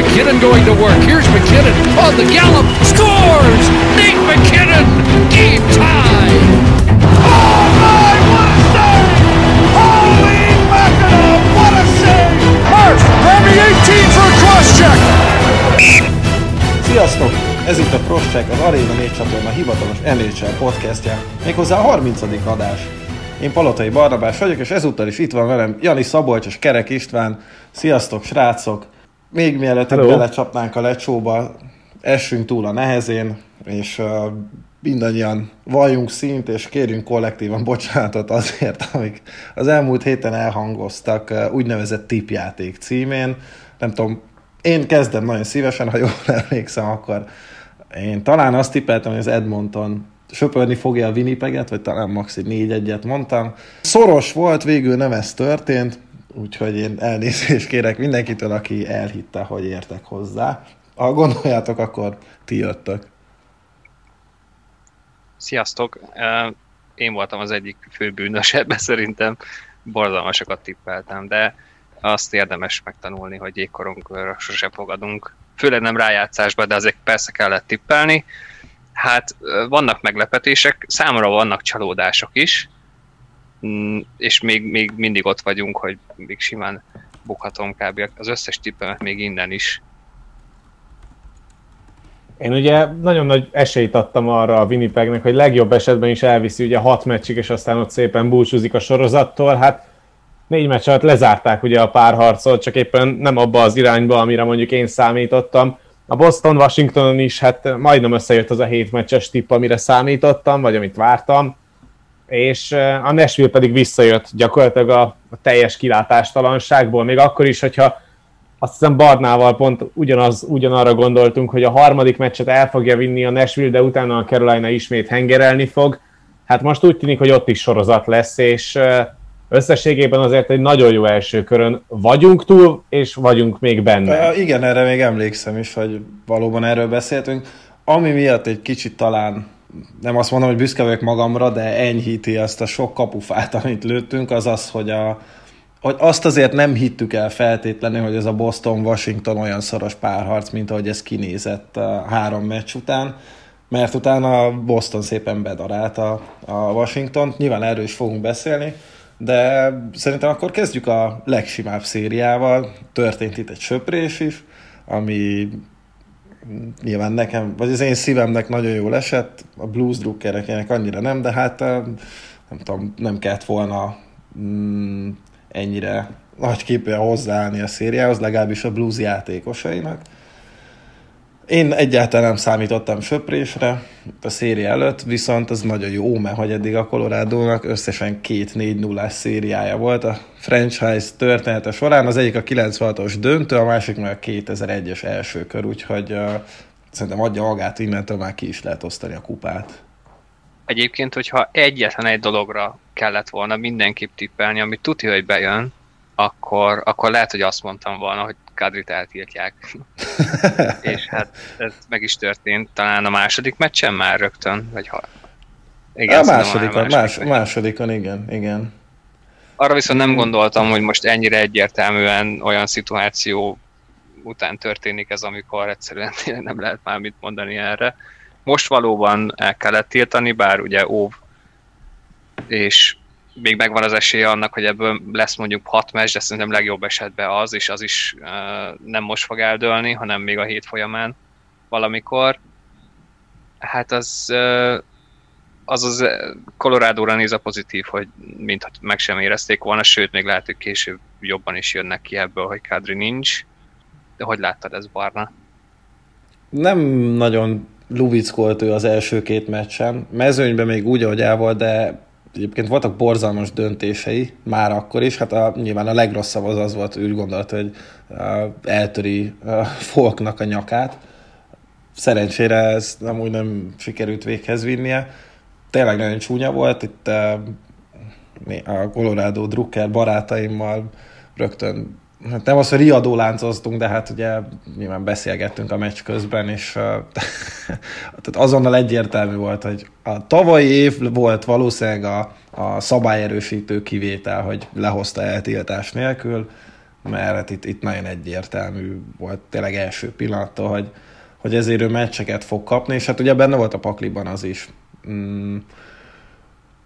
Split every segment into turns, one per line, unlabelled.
McKinnon going to work. Here's McKinnon on the gallop. Scores! Nate McKinnon! Game tie!
My, what a save! Holy mackerel, what a save! Hurst, Remy 18 for a cross check!
Sziasztok! Ez itt a Crosscheck, az Arena 4 csatorna hivatalos NHL podcastja, méghozzá a 30. adás. Én Palotai Barnabás vagyok, és ezúttal is itt van velem Jani Szabolcs és Kerek István. Sziasztok, srácok! Még mielőtt itt belecsapnánk a lecsóba, essünk túl a nehezén, és uh, mindannyian valljunk szint, és kérjünk kollektívan bocsánatot azért, amik az elmúlt héten elhangoztak uh, úgynevezett tipjáték címén. Nem tudom, én kezdem nagyon szívesen, ha jól emlékszem, akkor én talán azt tippeltem, hogy az Edmonton söpörni fogja a Winnipeget, vagy talán maxi 4-1-et mondtam. Szoros volt, végül nem ez történt, úgyhogy én elnézést kérek mindenkitől, aki elhitte, hogy értek hozzá. Ha gondoljátok, akkor ti jöttök.
Sziasztok! Én voltam az egyik fő bűnös ebbe szerintem. Borzalmasokat tippeltem, de azt érdemes megtanulni, hogy jégkorunkra sose fogadunk. Főleg nem rájátszásba, de azért persze kellett tippelni. Hát vannak meglepetések, számomra vannak csalódások is, és még, még mindig ott vagyunk, hogy még simán bukhatom kb. az összes tippemet még innen is.
Én ugye nagyon nagy esélyt adtam arra a Winnipegnek, hogy legjobb esetben is elviszi ugye hat meccsig, és aztán ott szépen búcsúzik a sorozattól. Hát négy meccs alatt lezárták ugye a párharcot, csak éppen nem abba az irányba, amire mondjuk én számítottam. A Boston-Washingtonon is hát majdnem összejött az a hét meccses tipp, amire számítottam, vagy amit vártam, és a Nashville pedig visszajött gyakorlatilag a, a teljes kilátástalanságból, még akkor is, hogyha azt hiszem Barnával pont ugyanaz, ugyanarra gondoltunk, hogy a harmadik meccset el fogja vinni a Nashville, de utána a Carolina ismét hengerelni fog. Hát most úgy tűnik, hogy ott is sorozat lesz, és összességében azért egy nagyon jó első körön vagyunk túl, és vagyunk még benne.
Igen, erre még emlékszem is, hogy valóban erről beszéltünk. Ami miatt egy kicsit talán nem azt mondom, hogy büszke vagyok magamra, de enyhíti azt a sok kapufát, amit lőttünk, az az, hogy, a, hogy azt azért nem hittük el feltétlenül, hogy ez a Boston-Washington olyan szoros párharc, mint ahogy ez kinézett a három meccs után, mert utána Boston szépen bedarálta a Washington, nyilván erről is fogunk beszélni, de szerintem akkor kezdjük a legsimább szériával. Történt itt egy söprés is, ami nyilván nekem, vagy az én szívemnek nagyon jól esett, a blues drukkerekének annyira nem, de hát nem tudom, nem kellett volna mm, ennyire nagy képűen hozzáállni a szériához, legalábbis a blues játékosainak. Én egyáltalán nem számítottam söprésre a széria előtt, viszont az nagyon jó, mert hogy eddig a colorado összesen két 4 0 szériája volt a franchise története során. Az egyik a 96-os döntő, a másik meg a 2001-es első kör, úgyhogy uh, szerintem adja magát, innentől már ki is lehet osztani a kupát.
Egyébként, hogyha egyetlen egy dologra kellett volna mindenképp tippelni, ami tuti, hogy bejön, akkor, akkor lehet, hogy azt mondtam volna, hogy Kadrit eltiltják. és hát ez meg is történt, talán a második meccsen már rögtön, vagy ha...
Igen, a másodikon, más, másodikon, igen, igen.
Arra viszont nem gondoltam, hogy most ennyire egyértelműen olyan szituáció után történik ez, amikor egyszerűen nem lehet már mit mondani erre. Most valóban el kellett tiltani, bár ugye óv és még megvan az esélye annak, hogy ebből lesz mondjuk hat meccs, de szerintem legjobb esetben az, és az is uh, nem most fog eldőlni, hanem még a hét folyamán valamikor. Hát az uh, az az Colorado-ra néz a pozitív, hogy mintha meg sem érezték volna, sőt, még lehet, hogy később jobban is jönnek ki ebből, hogy Kadri nincs. De hogy láttad ez, Barna?
Nem nagyon luvickolt ő az első két meccsen. Mezőnyben még úgy, ahogy el volt, de egyébként voltak borzalmas döntései, már akkor is, hát a, nyilván a legrosszabb az az volt, úgy gondolta, hogy uh, eltöri uh, Folknak a nyakát. Szerencsére ez nem úgy nem sikerült véghez vinnie. Tényleg nagyon csúnya volt, itt uh, a Colorado Drucker barátaimmal rögtön hát nem az, hogy riadó láncoztunk, de hát ugye nyilván beszélgettünk a meccs közben, és uh, tehát azonnal egyértelmű volt, hogy a tavalyi év volt valószínűleg a, a szabályerősítő kivétel, hogy lehozta eltiltás nélkül. mert hát itt, itt nagyon egyértelmű volt tényleg első pillanattól, hogy, hogy ezért ő meccseket fog kapni, és hát ugye benne volt a pakliban az is, mm,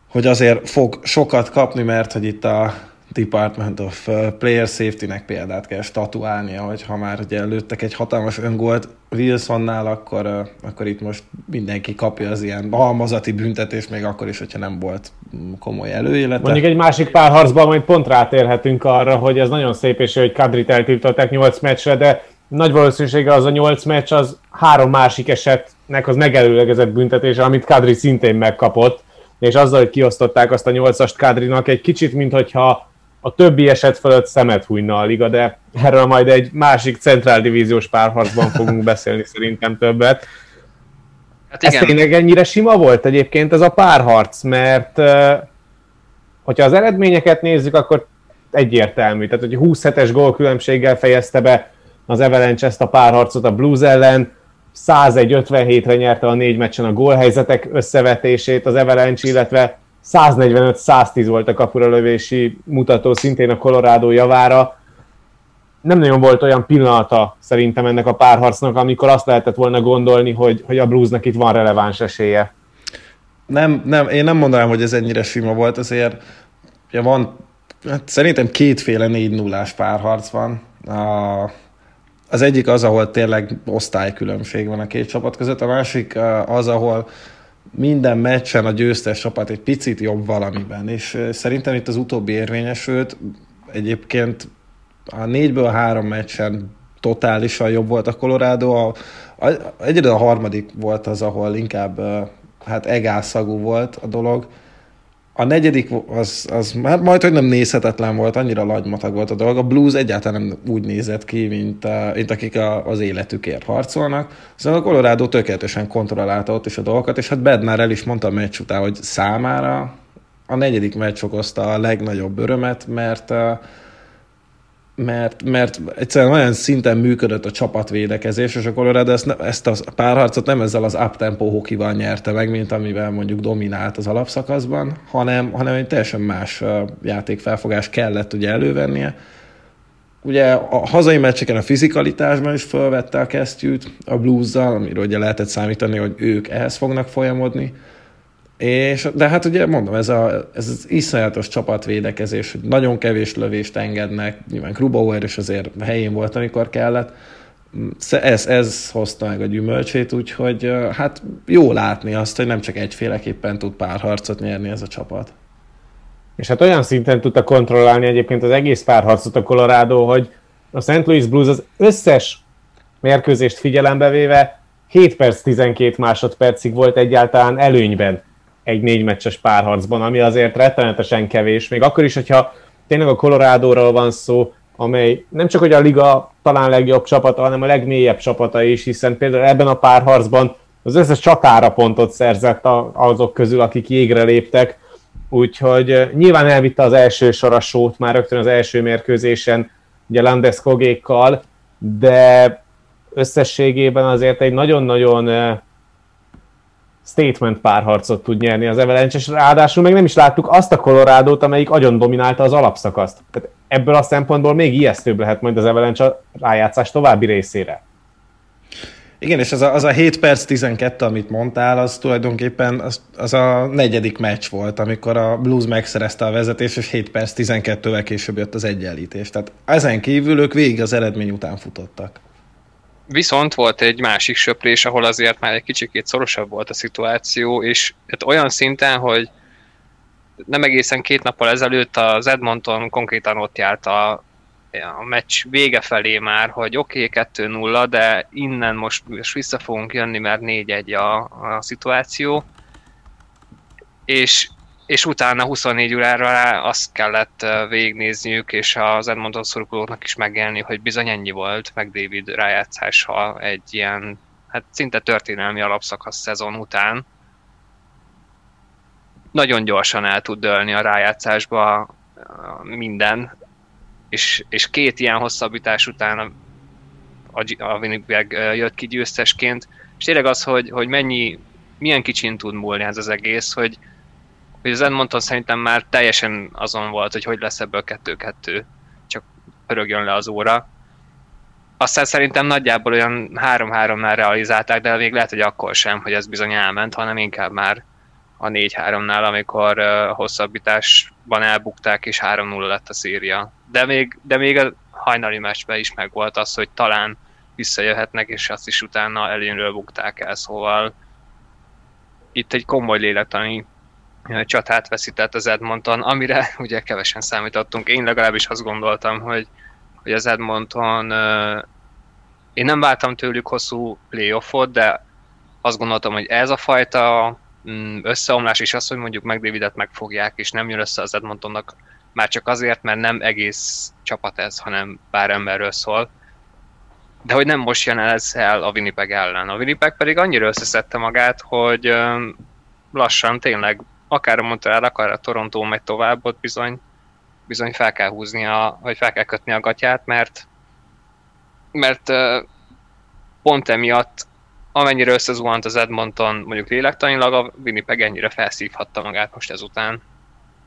hogy azért fog sokat kapni, mert hogy itt a Department of uh, Player Safety-nek példát kell statuálnia, hogy ha már ugye előttek egy hatalmas öngolt Wilsonnál, akkor, uh, akkor itt most mindenki kapja az ilyen halmazati büntetést, még akkor is, hogyha nem volt komoly előélete.
Mondjuk egy másik pár harcban majd pont rátérhetünk arra, hogy ez nagyon szép, és hogy Kadrit eltiltották 8 meccsre, de nagy valószínűsége az a 8 meccs az három másik esetnek az megelőlegezett büntetése, amit Kadri szintén megkapott, és azzal, hogy kiosztották azt a 8-ast Kadrinak, egy kicsit, mintha a többi eset fölött szemet hújna a liga, de erről majd egy másik centrál divíziós párharcban fogunk beszélni szerintem többet. Hát igen. Ez tényleg ennyire sima volt egyébként ez a párharc, mert hogyha az eredményeket nézzük, akkor egyértelmű. Tehát, hogy 27-es gólkülönbséggel fejezte be az Avalanche ezt a párharcot a Blues ellen, 101-57-re nyerte a négy meccsen a gólhelyzetek összevetését az Avalanche, illetve 145-110 volt a kapura lövési mutató szintén a Colorado javára. Nem nagyon volt olyan pillanata szerintem ennek a párharcnak, amikor azt lehetett volna gondolni, hogy, hogy a Bluesnak itt van releváns esélye.
Nem, nem, én nem mondanám, hogy ez ennyire sima volt, azért ugye van, hát szerintem kétféle 4 0 párharc van. A, az egyik az, ahol tényleg osztálykülönbség van a két csapat között, a másik az, ahol minden meccsen a győztes csapat egy picit jobb valamiben, és szerintem itt az utóbbi érvényesült, egyébként a négyből három meccsen totálisan jobb volt a Colorado, a, a, egyedül a harmadik volt az, ahol inkább hát egálszagú volt a dolog, a negyedik az, az hát majd, hogy nem nézhetetlen volt, annyira lagymatag volt a dolog. A blues egyáltalán nem úgy nézett ki, mint, a, mint akik a, az életükért harcolnak. Szóval a Colorado tökéletesen kontrollálta ott is a dolgokat, és hát Bednár el is mondta a meccs után, hogy számára a negyedik meccs okozta a legnagyobb örömet, mert mert, mert egyszerűen olyan szinten működött a csapatvédekezés, és a Colorado ezt, ezt a párharcot nem ezzel az uptempo hokival nyerte meg, mint amivel mondjuk dominált az alapszakaszban, hanem, hanem egy teljesen más játékfelfogás kellett ugye elővennie. Ugye a hazai meccseken a fizikalitásban is felvette a kesztyűt a blues amiről ugye lehetett számítani, hogy ők ehhez fognak folyamodni, és, de hát ugye mondom, ez, a, ez az iszonyatos csapatvédekezés, hogy nagyon kevés lövést engednek, nyilván Grubauer is azért helyén volt, amikor kellett, ez, ez hozta meg a gyümölcsét, úgyhogy hát jó látni azt, hogy nem csak egyféleképpen tud párharcot nyerni ez a csapat.
És hát olyan szinten tudta kontrollálni egyébként az egész párharcot a Colorado, hogy a St. Louis Blues az összes mérkőzést figyelembe véve 7 perc 12 másodpercig volt egyáltalán előnyben egy négy meccses párharcban, ami azért rettenetesen kevés, még akkor is, hogyha tényleg a Colorado-ról van szó, amely nem csak hogy a liga talán legjobb csapata, hanem a legmélyebb csapata is, hiszen például ebben a párharcban az összes csatára pontot szerzett azok közül, akik jégre léptek, úgyhogy nyilván elvitte az első sorasót már rögtön az első mérkőzésen, ugye Landeskogékkal, de összességében azért egy nagyon-nagyon statement párharcot tud nyerni az Avalanche, és ráadásul még nem is láttuk azt a Colorado-t, amelyik agyon dominálta az alapszakaszt. Tehát ebből a szempontból még ijesztőbb lehet majd az Avalanche a rájátszás további részére.
Igen, és az a, az a 7 perc 12, amit mondtál, az tulajdonképpen az, az a negyedik meccs volt, amikor a Blues megszerezte a vezetés, és 7 perc 12-vel később jött az egyenlítés. Tehát ezen kívül ők végig az eredmény után futottak.
Viszont volt egy másik söprés, ahol azért már egy kicsikét szorosabb volt a szituáció, és hát olyan szinten, hogy nem egészen két nappal ezelőtt az Edmonton konkrétan ott járt a, a meccs vége felé már, hogy oké, okay, 2-0, de innen most, most vissza fogunk jönni, mert 4-1 a, a szituáció. És és utána 24 órára azt kellett végignézniük, és az Edmonton szurkolóknak is megélni, hogy bizony ennyi volt meg David rájátszása egy ilyen, hát szinte történelmi alapszakasz szezon után. Nagyon gyorsan el tud dőlni a rájátszásba minden, és, és két ilyen hosszabbítás után a, a Winnipeg jött ki győztesként, és tényleg az, hogy, hogy mennyi, milyen kicsin tud múlni ez az egész, hogy, hogy az Edmonton szerintem már teljesen azon volt, hogy hogy lesz ebből kettő-kettő. Csak pörögjön le az óra. Aztán szerintem nagyjából olyan 3-3-nál realizálták, de még lehet, hogy akkor sem, hogy ez bizony elment, hanem inkább már a 4-3-nál, amikor uh, hosszabbításban elbukták, és 3-0 lett a széria. De még, de még a hajnali meccsben is megvolt az, hogy talán visszajöhetnek, és azt is utána előnyről bukták el, szóval itt egy komoly lélektani csatát veszített az Edmonton, amire ugye kevesen számítottunk. Én legalábbis azt gondoltam, hogy, hogy az Edmonton én nem vártam tőlük hosszú playoffot, de azt gondoltam, hogy ez a fajta mm, összeomlás és az, hogy mondjuk McDavidet megfogják, és nem jön össze az Edmontonnak már csak azért, mert nem egész csapat ez, hanem pár emberről szól. De hogy nem most jön ez el a Winnipeg ellen. A Winnipeg pedig annyira összeszedte magát, hogy lassan tényleg akár a Montreal, akár a Toronto megy tovább, ott bizony, bizony fel kell húzni, a, vagy fel kell kötni a gatyát, mert mert pont emiatt amennyire összezuhant az Edmonton mondjuk lélektanilag, a Winnipeg ennyire felszívhatta magát most ezután.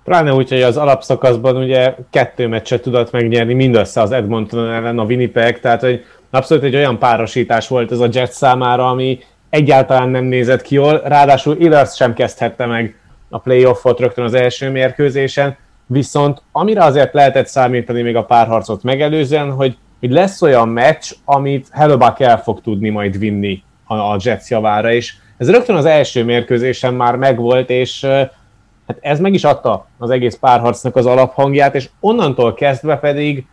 Pláne úgy, hogy az alapszakaszban ugye kettő meccset tudott megnyerni mindössze az Edmonton ellen a Winnipeg, tehát hogy abszolút egy olyan párosítás volt ez a Jets számára, ami egyáltalán nem nézett ki jól, ráadásul Illers sem kezdhette meg a playoffot rögtön az első mérkőzésen, viszont amire azért lehetett számítani még a párharcot megelőzően, hogy, hogy lesz olyan meccs, amit Hellebuck el fog tudni majd vinni a, a Jets javára, és ez rögtön az első mérkőzésen már megvolt, és hát ez meg is adta az egész párharcnak az alaphangját, és onnantól kezdve pedig,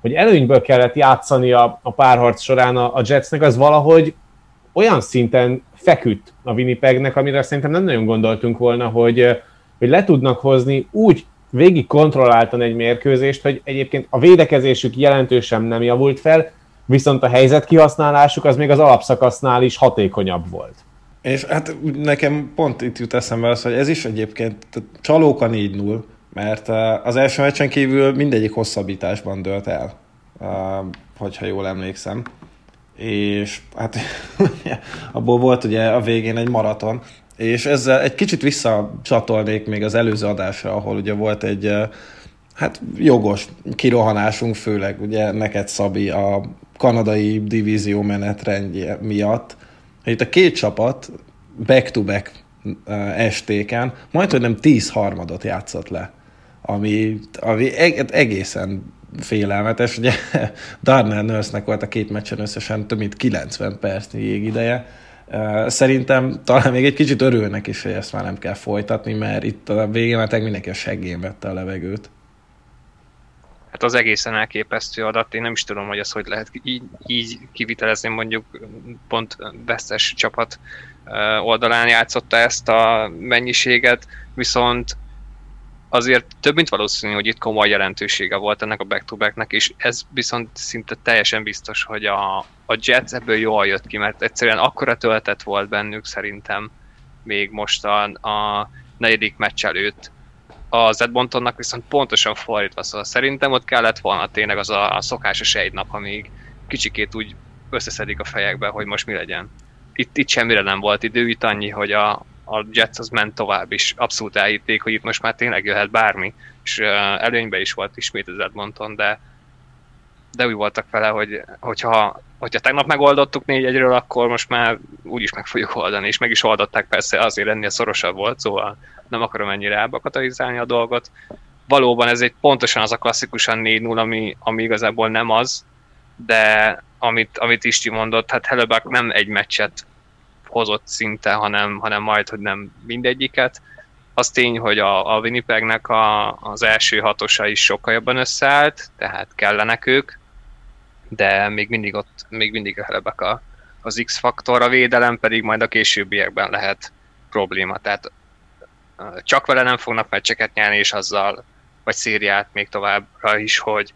hogy előnyből kellett játszani a, a párharc során a, a Jetsnek, az valahogy olyan szinten feküdt a Winnipegnek, amire szerintem nem nagyon gondoltunk volna, hogy, hogy le tudnak hozni úgy végig kontrolláltan egy mérkőzést, hogy egyébként a védekezésük jelentősen nem javult fel, viszont a helyzet kihasználásuk az még az alapszakasznál is hatékonyabb volt.
És hát nekem pont itt jut eszembe az, hogy ez is egyébként csalóka 4-0, mert az első meccsen kívül mindegyik hosszabbításban dölt el, hogyha jól emlékszem és hát abból volt ugye a végén egy maraton, és ezzel egy kicsit visszacsatolnék még az előző adásra, ahol ugye volt egy hát jogos kirohanásunk, főleg ugye neked Szabi a kanadai divízió menetrendje miatt. Itt a két csapat back-to-back estéken majd, hogy nem 10 harmadot játszott le, ami, ami egészen félelmetes. Ugye Darnell nurse volt a két meccsen összesen több mint 90 percnyi jégideje. Szerintem talán még egy kicsit örülnek is, hogy ezt már nem kell folytatni, mert itt a végén már mindenki a seggén vette a levegőt.
Hát az egészen elképesztő adat, én nem is tudom, hogy ez hogy lehet így, így kivitelezni, mondjuk pont vesztes csapat oldalán játszotta ezt a mennyiséget, viszont azért több mint valószínű, hogy itt komoly jelentősége volt ennek a back-to-backnek, és ez viszont szinte teljesen biztos, hogy a, a Jets ebből jól jött ki, mert egyszerűen akkora töltet volt bennük szerintem még most a, a negyedik meccs előtt. Az Edmontonnak viszont pontosan fordítva, szóval szerintem ott kellett volna tényleg az a, a szokásos egy nap, amíg kicsikét úgy összeszedik a fejekbe, hogy most mi legyen. Itt, itt semmire nem volt idő, itt annyi, hogy a, a Jets az ment tovább is. Abszolút elhitték, hogy itt most már tényleg jöhet bármi, és előnybe is volt ismét az Edmonton, de, de úgy voltak vele, hogy hogyha, hogyha tegnap megoldottuk négy egyről, akkor most már úgyis meg fogjuk oldani, és meg is oldották persze, azért ennél szorosabb volt, szóval nem akarom ennyire elbakatalizálni a dolgot. Valóban ez egy pontosan az a klasszikusan 4-0, ami, ami igazából nem az, de amit, amit Isti mondott, hát Hellebuck nem egy meccset hozott szinte, hanem, hanem majd, hogy nem mindegyiket. Az tény, hogy a, a Winnipegnek a, az első hatosa is sokkal jobban összeállt, tehát kellenek ők, de még mindig ott, még mindig helebek a, az X-faktor, a védelem pedig majd a későbbiekben lehet probléma. Tehát csak vele nem fognak meccseket nyerni, és azzal, vagy szériát még továbbra is, hogy,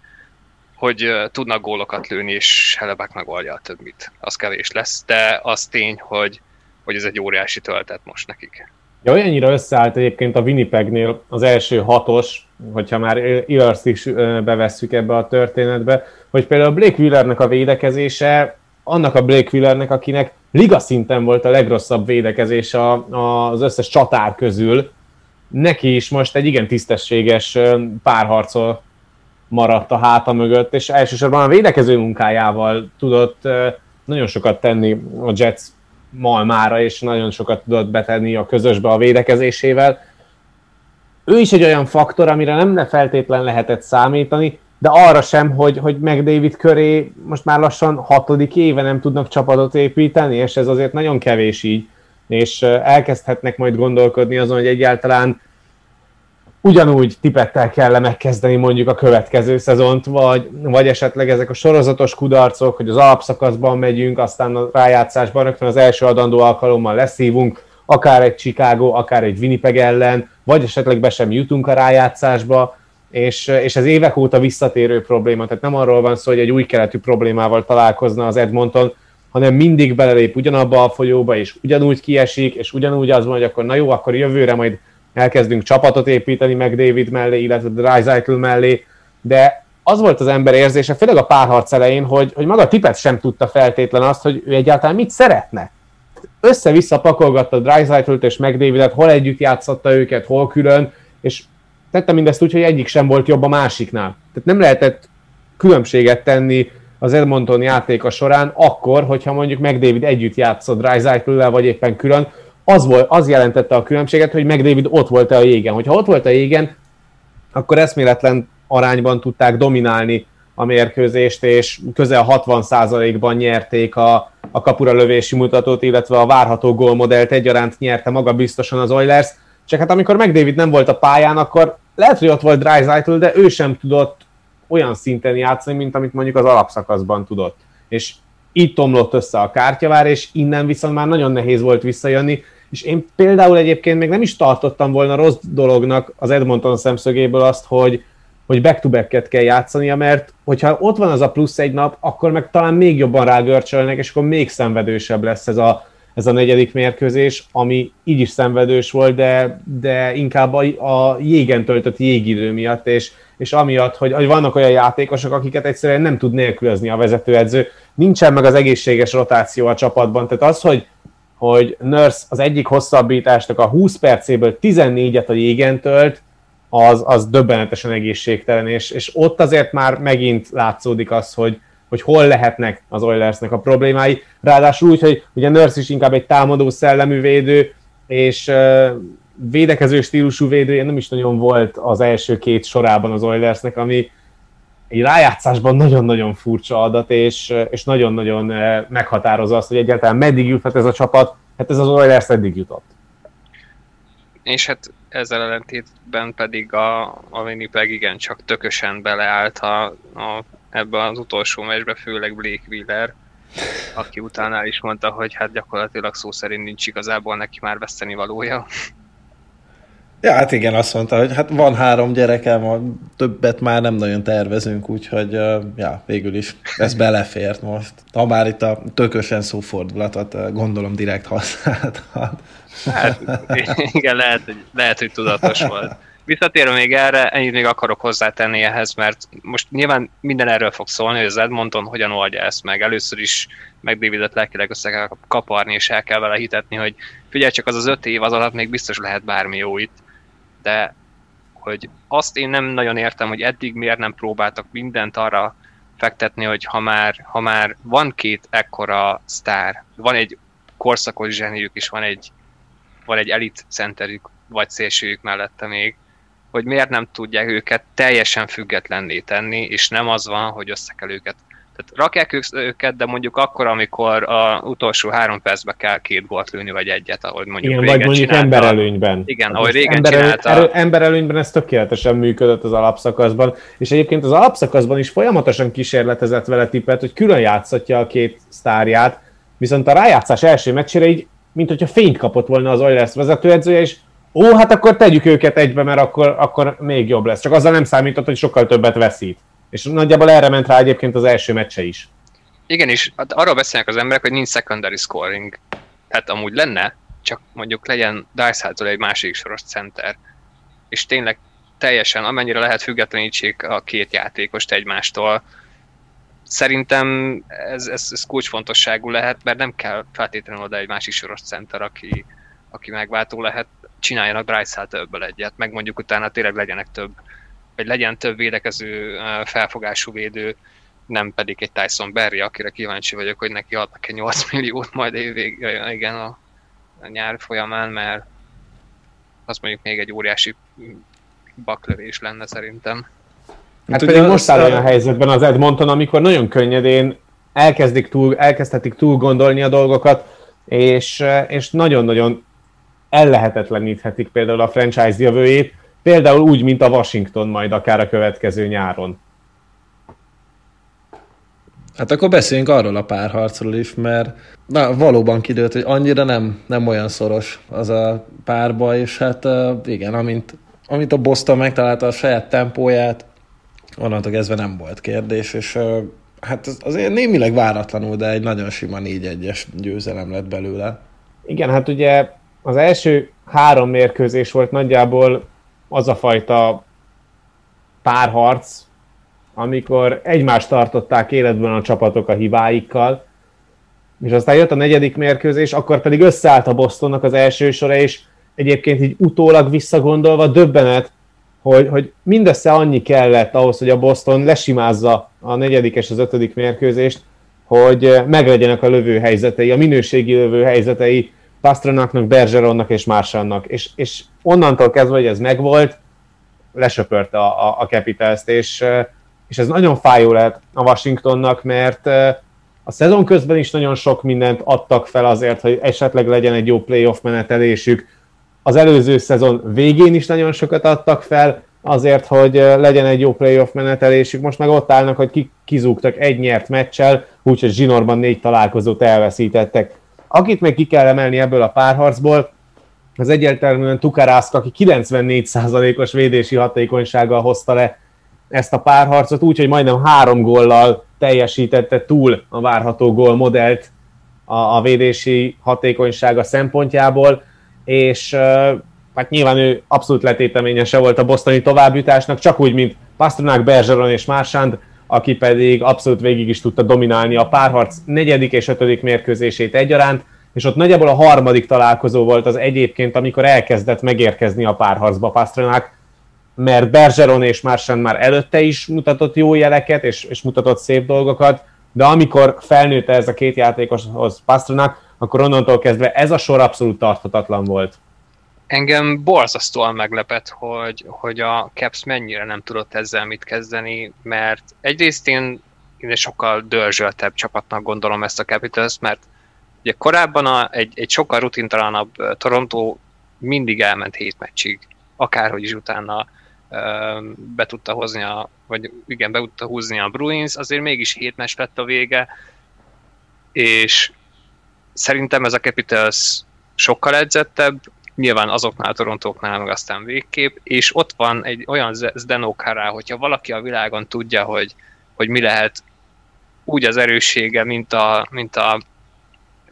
hogy tudnak gólokat lőni, és Helebek megoldja a többit. Az kevés lesz, de az tény, hogy, hogy ez egy óriási töltet most nekik.
Ja, olyannyira összeállt egyébként a Winnipegnél az első hatos, hogyha már Illars is bevesszük ebbe a történetbe, hogy például Blake Willernek a védekezése, annak a Blake Willernek, akinek liga szinten volt a legrosszabb védekezése az összes csatár közül, neki is most egy igen tisztességes párharcol maradt a háta mögött, és elsősorban a védekező munkájával tudott nagyon sokat tenni a Jets malmára, és nagyon sokat tudott betenni a közösbe a védekezésével. Ő is egy olyan faktor, amire nem feltétlen lehetett számítani, de arra sem, hogy, hogy meg David köré most már lassan hatodik éve nem tudnak csapatot építeni, és ez azért nagyon kevés így, és elkezdhetnek majd gondolkodni azon, hogy egyáltalán ugyanúgy tipettel kell megkezdeni mondjuk a következő szezont, vagy, vagy esetleg ezek a sorozatos kudarcok, hogy az alapszakaszban megyünk, aztán a rájátszásban rögtön az első adandó alkalommal leszívunk, akár egy Chicago, akár egy Winnipeg ellen, vagy esetleg be sem jutunk a rájátszásba, és, és ez évek óta visszatérő probléma, tehát nem arról van szó, hogy egy új keletű problémával találkozna az Edmonton, hanem mindig belelép ugyanabba a folyóba, és ugyanúgy kiesik, és ugyanúgy az van, hogy akkor na jó, akkor jövőre majd elkezdünk csapatot építeni meg David mellé, illetve Dreisaitl mellé, de az volt az ember érzése, főleg a párharc elején, hogy, hogy maga Tipet sem tudta feltétlen azt, hogy ő egyáltalán mit szeretne. Össze-vissza pakolgatta Dreisaitl-t és McDavidet, hol együtt játszotta őket, hol külön, és tette mindezt úgy, hogy egyik sem volt jobb a másiknál. Tehát nem lehetett különbséget tenni az Edmonton játéka során akkor, hogyha mondjuk McDavid együtt játszott dreisaitl vagy éppen külön, az, volt, az jelentette a különbséget, hogy McDavid ott volt-e a jégen. Hogyha ott volt a jégen, akkor eszméletlen arányban tudták dominálni a mérkőzést, és közel 60%-ban nyerték a, a kapura lövési mutatót, illetve a várható gólmodellt egyaránt nyerte maga biztosan az Oilers. Csak hát amikor McDavid nem volt a pályán, akkor lehet, hogy ott volt Dreisaitl, de ő sem tudott olyan szinten játszani, mint amit mondjuk az alapszakaszban tudott. És így tomlott össze a kártyavár, és innen viszont már nagyon nehéz volt visszajönni, és én például egyébként még nem is tartottam volna rossz dolognak az Edmonton szemszögéből azt, hogy, hogy back-to-back-et kell játszania, mert hogyha ott van az a plusz egy nap, akkor meg talán még jobban rágörcsölnek, és akkor még szenvedősebb lesz ez a, ez a negyedik mérkőzés, ami így is szenvedős volt, de, de inkább a, a jégen töltött jégidő miatt, és, és amiatt, hogy, hogy vannak olyan játékosok, akiket egyszerűen nem tud nélkülözni a vezetőedző. Nincsen meg az egészséges rotáció a csapatban, tehát az, hogy hogy Nurse az egyik hosszabbításnak a 20 percéből 14-et a jégen tölt, az, az döbbenetesen egészségtelen, és, és ott azért már megint látszódik az, hogy, hogy hol lehetnek az Oilersnek a problémái. Ráadásul úgy, hogy ugye Nurse is inkább egy támadó szellemű védő, és uh, védekező stílusú védője nem is nagyon volt az első két sorában az Oilersnek, ami egy rájátszásban nagyon-nagyon furcsa adat, és, és nagyon-nagyon meghatározza azt, hogy egyáltalán meddig juthat ez a csapat, hát ez az Oilers eddig jutott.
És hát ezzel ellentétben pedig a, a Winnipeg igen csak tökösen beleállt a, a, ebbe az utolsó meccsbe, főleg Blake Wheeler, aki utána is mondta, hogy hát gyakorlatilag szó szerint nincs igazából neki már veszteni valója.
Ja, hát igen, azt mondta, hogy hát van három gyerekem, többet már nem nagyon tervezünk, úgyhogy ja, végül is ez belefért most. Ha már itt a tökösen szófordulatot gondolom direkt használhat.
Hát, igen, lehet, hogy, lehet, hogy tudatos volt. Visszatérve még erre, ennyit még akarok hozzátenni ehhez, mert most nyilván minden erről fog szólni, hogy az Edmonton hogyan oldja ezt meg. Először is meg Davidet lelkileg össze kell kaparni, és el kell vele hitetni, hogy figyelj csak az az öt év az alatt még biztos lehet bármi jó itt de hogy azt én nem nagyon értem, hogy eddig miért nem próbáltak mindent arra fektetni, hogy ha már, ha már van két ekkora sztár, van egy korszakos zseniük is, van egy, van egy elit centerük, vagy szélsőjük mellette még, hogy miért nem tudják őket teljesen függetlenné tenni, és nem az van, hogy össze kell őket tehát rakják őket, de mondjuk akkor, amikor a utolsó három percben kell két gólt lőni, vagy egyet, ahogy mondjuk
Igen,
régen
vagy mondjuk
csinálta.
emberelőnyben.
Igen,
Hát
ahogy régen
emberelő,
csinálta.
erő, emberelőnyben ez tökéletesen működött az alapszakaszban, és egyébként az alapszakaszban is folyamatosan kísérletezett vele tippet, hogy külön játszatja a két sztárját, viszont a rájátszás első meccsére így, mint hogyha fényt kapott volna az Oilers vezetőedzője, és ó, hát akkor tegyük őket egybe, mert akkor, akkor még jobb lesz. Csak azzal nem számított, hogy sokkal többet veszít. És nagyjából erre ment rá egyébként az első meccse is.
Igen, és hát arról beszélnek az emberek, hogy nincs secondary scoring. Hát amúgy lenne, csak mondjuk legyen dice egy másik soros center. És tényleg teljesen, amennyire lehet függetlenítsék a két játékost egymástól. Szerintem ez, ez, ez kulcsfontosságú lehet, mert nem kell feltétlenül oda egy másik soros center, aki, aki megváltó lehet, csináljanak Dreisaitl többől egyet, meg mondjuk utána tényleg legyenek több vagy legyen több védekező felfogású védő, nem pedig egy Tyson Berry, akire kíváncsi vagyok, hogy neki adnak-e 8 milliót majd évvég, igen, a, a nyár folyamán, mert az mondjuk még egy óriási baklövés lenne szerintem.
Hát, hát pedig most áll olyan helyzetben az Edmonton, amikor nagyon könnyedén elkezdik túl, elkezdhetik túl gondolni a dolgokat, és, és nagyon-nagyon ellehetetleníthetik például a franchise jövőjét, például úgy, mint a Washington majd akár a következő nyáron.
Hát akkor beszéljünk arról a párharcról is, mert na, valóban kidőlt, hogy annyira nem, nem olyan szoros az a párba, és hát igen, amint, amint a Boston megtalálta a saját tempóját, onnantól kezdve nem volt kérdés, és hát az azért némileg váratlanul, de egy nagyon sima 4-1-es győzelem lett belőle.
Igen, hát ugye az első három mérkőzés volt nagyjából az a fajta párharc, amikor egymást tartották életben a csapatok a hibáikkal, és aztán jött a negyedik mérkőzés, akkor pedig összeállt a Bostonnak az első sora, és egyébként így utólag visszagondolva döbbenet, hogy, hogy mindössze annyi kellett ahhoz, hogy a Boston lesimázza a negyedik és az ötödik mérkőzést, hogy meglegyenek a lövőhelyzetei, a minőségi lövőhelyzetei Pastranaknak, Bergeronnak és Marsannak. És, és onnantól kezdve, hogy ez megvolt, lesöpörte a, a, a Capitals-t, és, és ez nagyon fájó lehet a Washingtonnak, mert a szezon közben is nagyon sok mindent adtak fel azért, hogy esetleg legyen egy jó playoff menetelésük, az előző szezon végén is nagyon sokat adtak fel, azért, hogy legyen egy jó playoff menetelésük. Most meg ott állnak, hogy kizúgtak egy nyert meccsel, úgyhogy zsinórban négy találkozót elveszítettek. Akit még ki kell emelni ebből a párharcból, az egyértelműen Tukarászka, aki 94%-os védési hatékonysággal hozta le ezt a párharcot, úgyhogy majdnem három góllal teljesítette túl a várható gól modellt a, a védési hatékonysága szempontjából és hát nyilván ő abszolút letéteményese volt a bosztoni továbbjutásnak, csak úgy, mint Pastrnak, Bergeron és Marsand, aki pedig abszolút végig is tudta dominálni a párharc negyedik és ötödik mérkőzését egyaránt, és ott nagyjából a harmadik találkozó volt az egyébként, amikor elkezdett megérkezni a párharcba Pastrnak, mert Bergeron és Marsand már előtte is mutatott jó jeleket, és, és mutatott szép dolgokat, de amikor felnőtt ez a két játékoshoz Pastrnak, akkor onnantól kezdve ez a sor abszolút tarthatatlan volt.
Engem borzasztóan meglepett, hogy, hogy a Caps mennyire nem tudott ezzel mit kezdeni, mert egyrészt én, én sokkal dörzsöltebb csapatnak gondolom ezt a Capitals, mert ugye korábban a, egy, egy sokkal rutintalanabb Toronto mindig elment hét meccsig, akárhogy is utána be tudta hozni a, vagy igen, be tudta húzni a Bruins, azért mégis hét meccs lett a vége, és szerintem ez a Capitals sokkal edzettebb, nyilván azoknál, a Torontóknál, meg aztán végképp, és ott van egy olyan Zdeno Kara, hogyha valaki a világon tudja, hogy, hogy mi lehet úgy az erőssége, mint a, mint a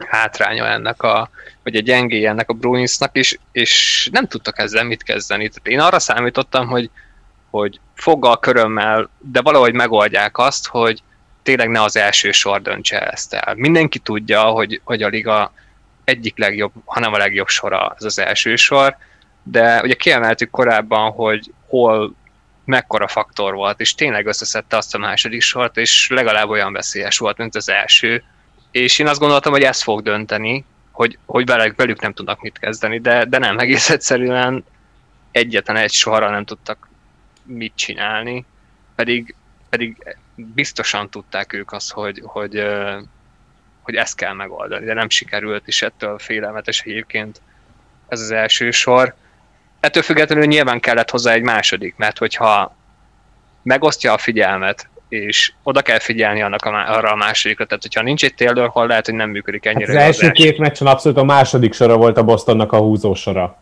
hátránya ennek a, vagy a gyengéje ennek a Bruinsnak, és, és nem tudtak ezzel mit kezdeni. Tehát én arra számítottam, hogy, hogy foggal, körömmel, de valahogy megoldják azt, hogy, tényleg ne az első sor döntse ezt el. Mindenki tudja, hogy, hogy a liga egyik legjobb, hanem a legjobb sora ez az első sor, de ugye kiemeltük korábban, hogy hol mekkora faktor volt, és tényleg összeszedte azt a második sort, és legalább olyan veszélyes volt, mint az első. És én azt gondoltam, hogy ez fog dönteni, hogy, hogy velük, velük nem tudnak mit kezdeni, de, de nem, egész egyszerűen egyetlen egy sorra nem tudtak mit csinálni, pedig, pedig biztosan tudták ők azt, hogy, hogy, hogy ezt kell megoldani, de nem sikerült, és ettől félelmetes egyébként ez az első sor. Ettől függetlenül nyilván kellett hozzá egy második, mert hogyha megosztja a figyelmet, és oda kell figyelni annak a, arra a másodikra, tehát hogyha nincs egy Taylor hol lehet, hogy nem működik ennyire. Hát
az, első az két meccsen abszolút a második sora volt a Bostonnak a húzósora.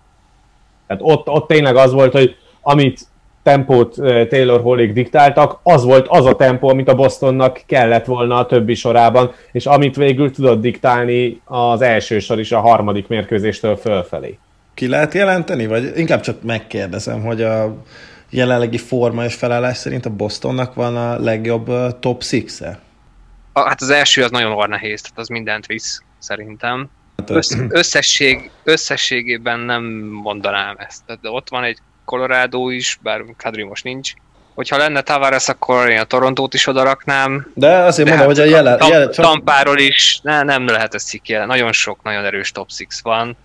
Tehát ott, ott tényleg az volt, hogy amit tempót Taylor Hallig diktáltak, az volt az a tempó, amit a Bostonnak kellett volna a többi sorában, és amit végül tudott diktálni az első sor is a harmadik mérkőzéstől fölfelé.
Ki lehet jelenteni, vagy inkább csak megkérdezem, hogy a jelenlegi forma és felállás szerint a Bostonnak van a legjobb top 6-e?
Hát az első az nagyon nehéz, tehát az mindent visz, szerintem. Hát Össz, összesség, összességében nem mondanám ezt. Tehát ott van egy Colorado is, bár Kadri most nincs, hogyha lenne Tavares, akkor én a Torontót is odaraknám.
De azért de mondom, hát hogy a jelen...
Tam,
jelen
csak... Tampáról is ne, nem lehet ezt jelen. Nagyon sok, nagyon erős top 6 van.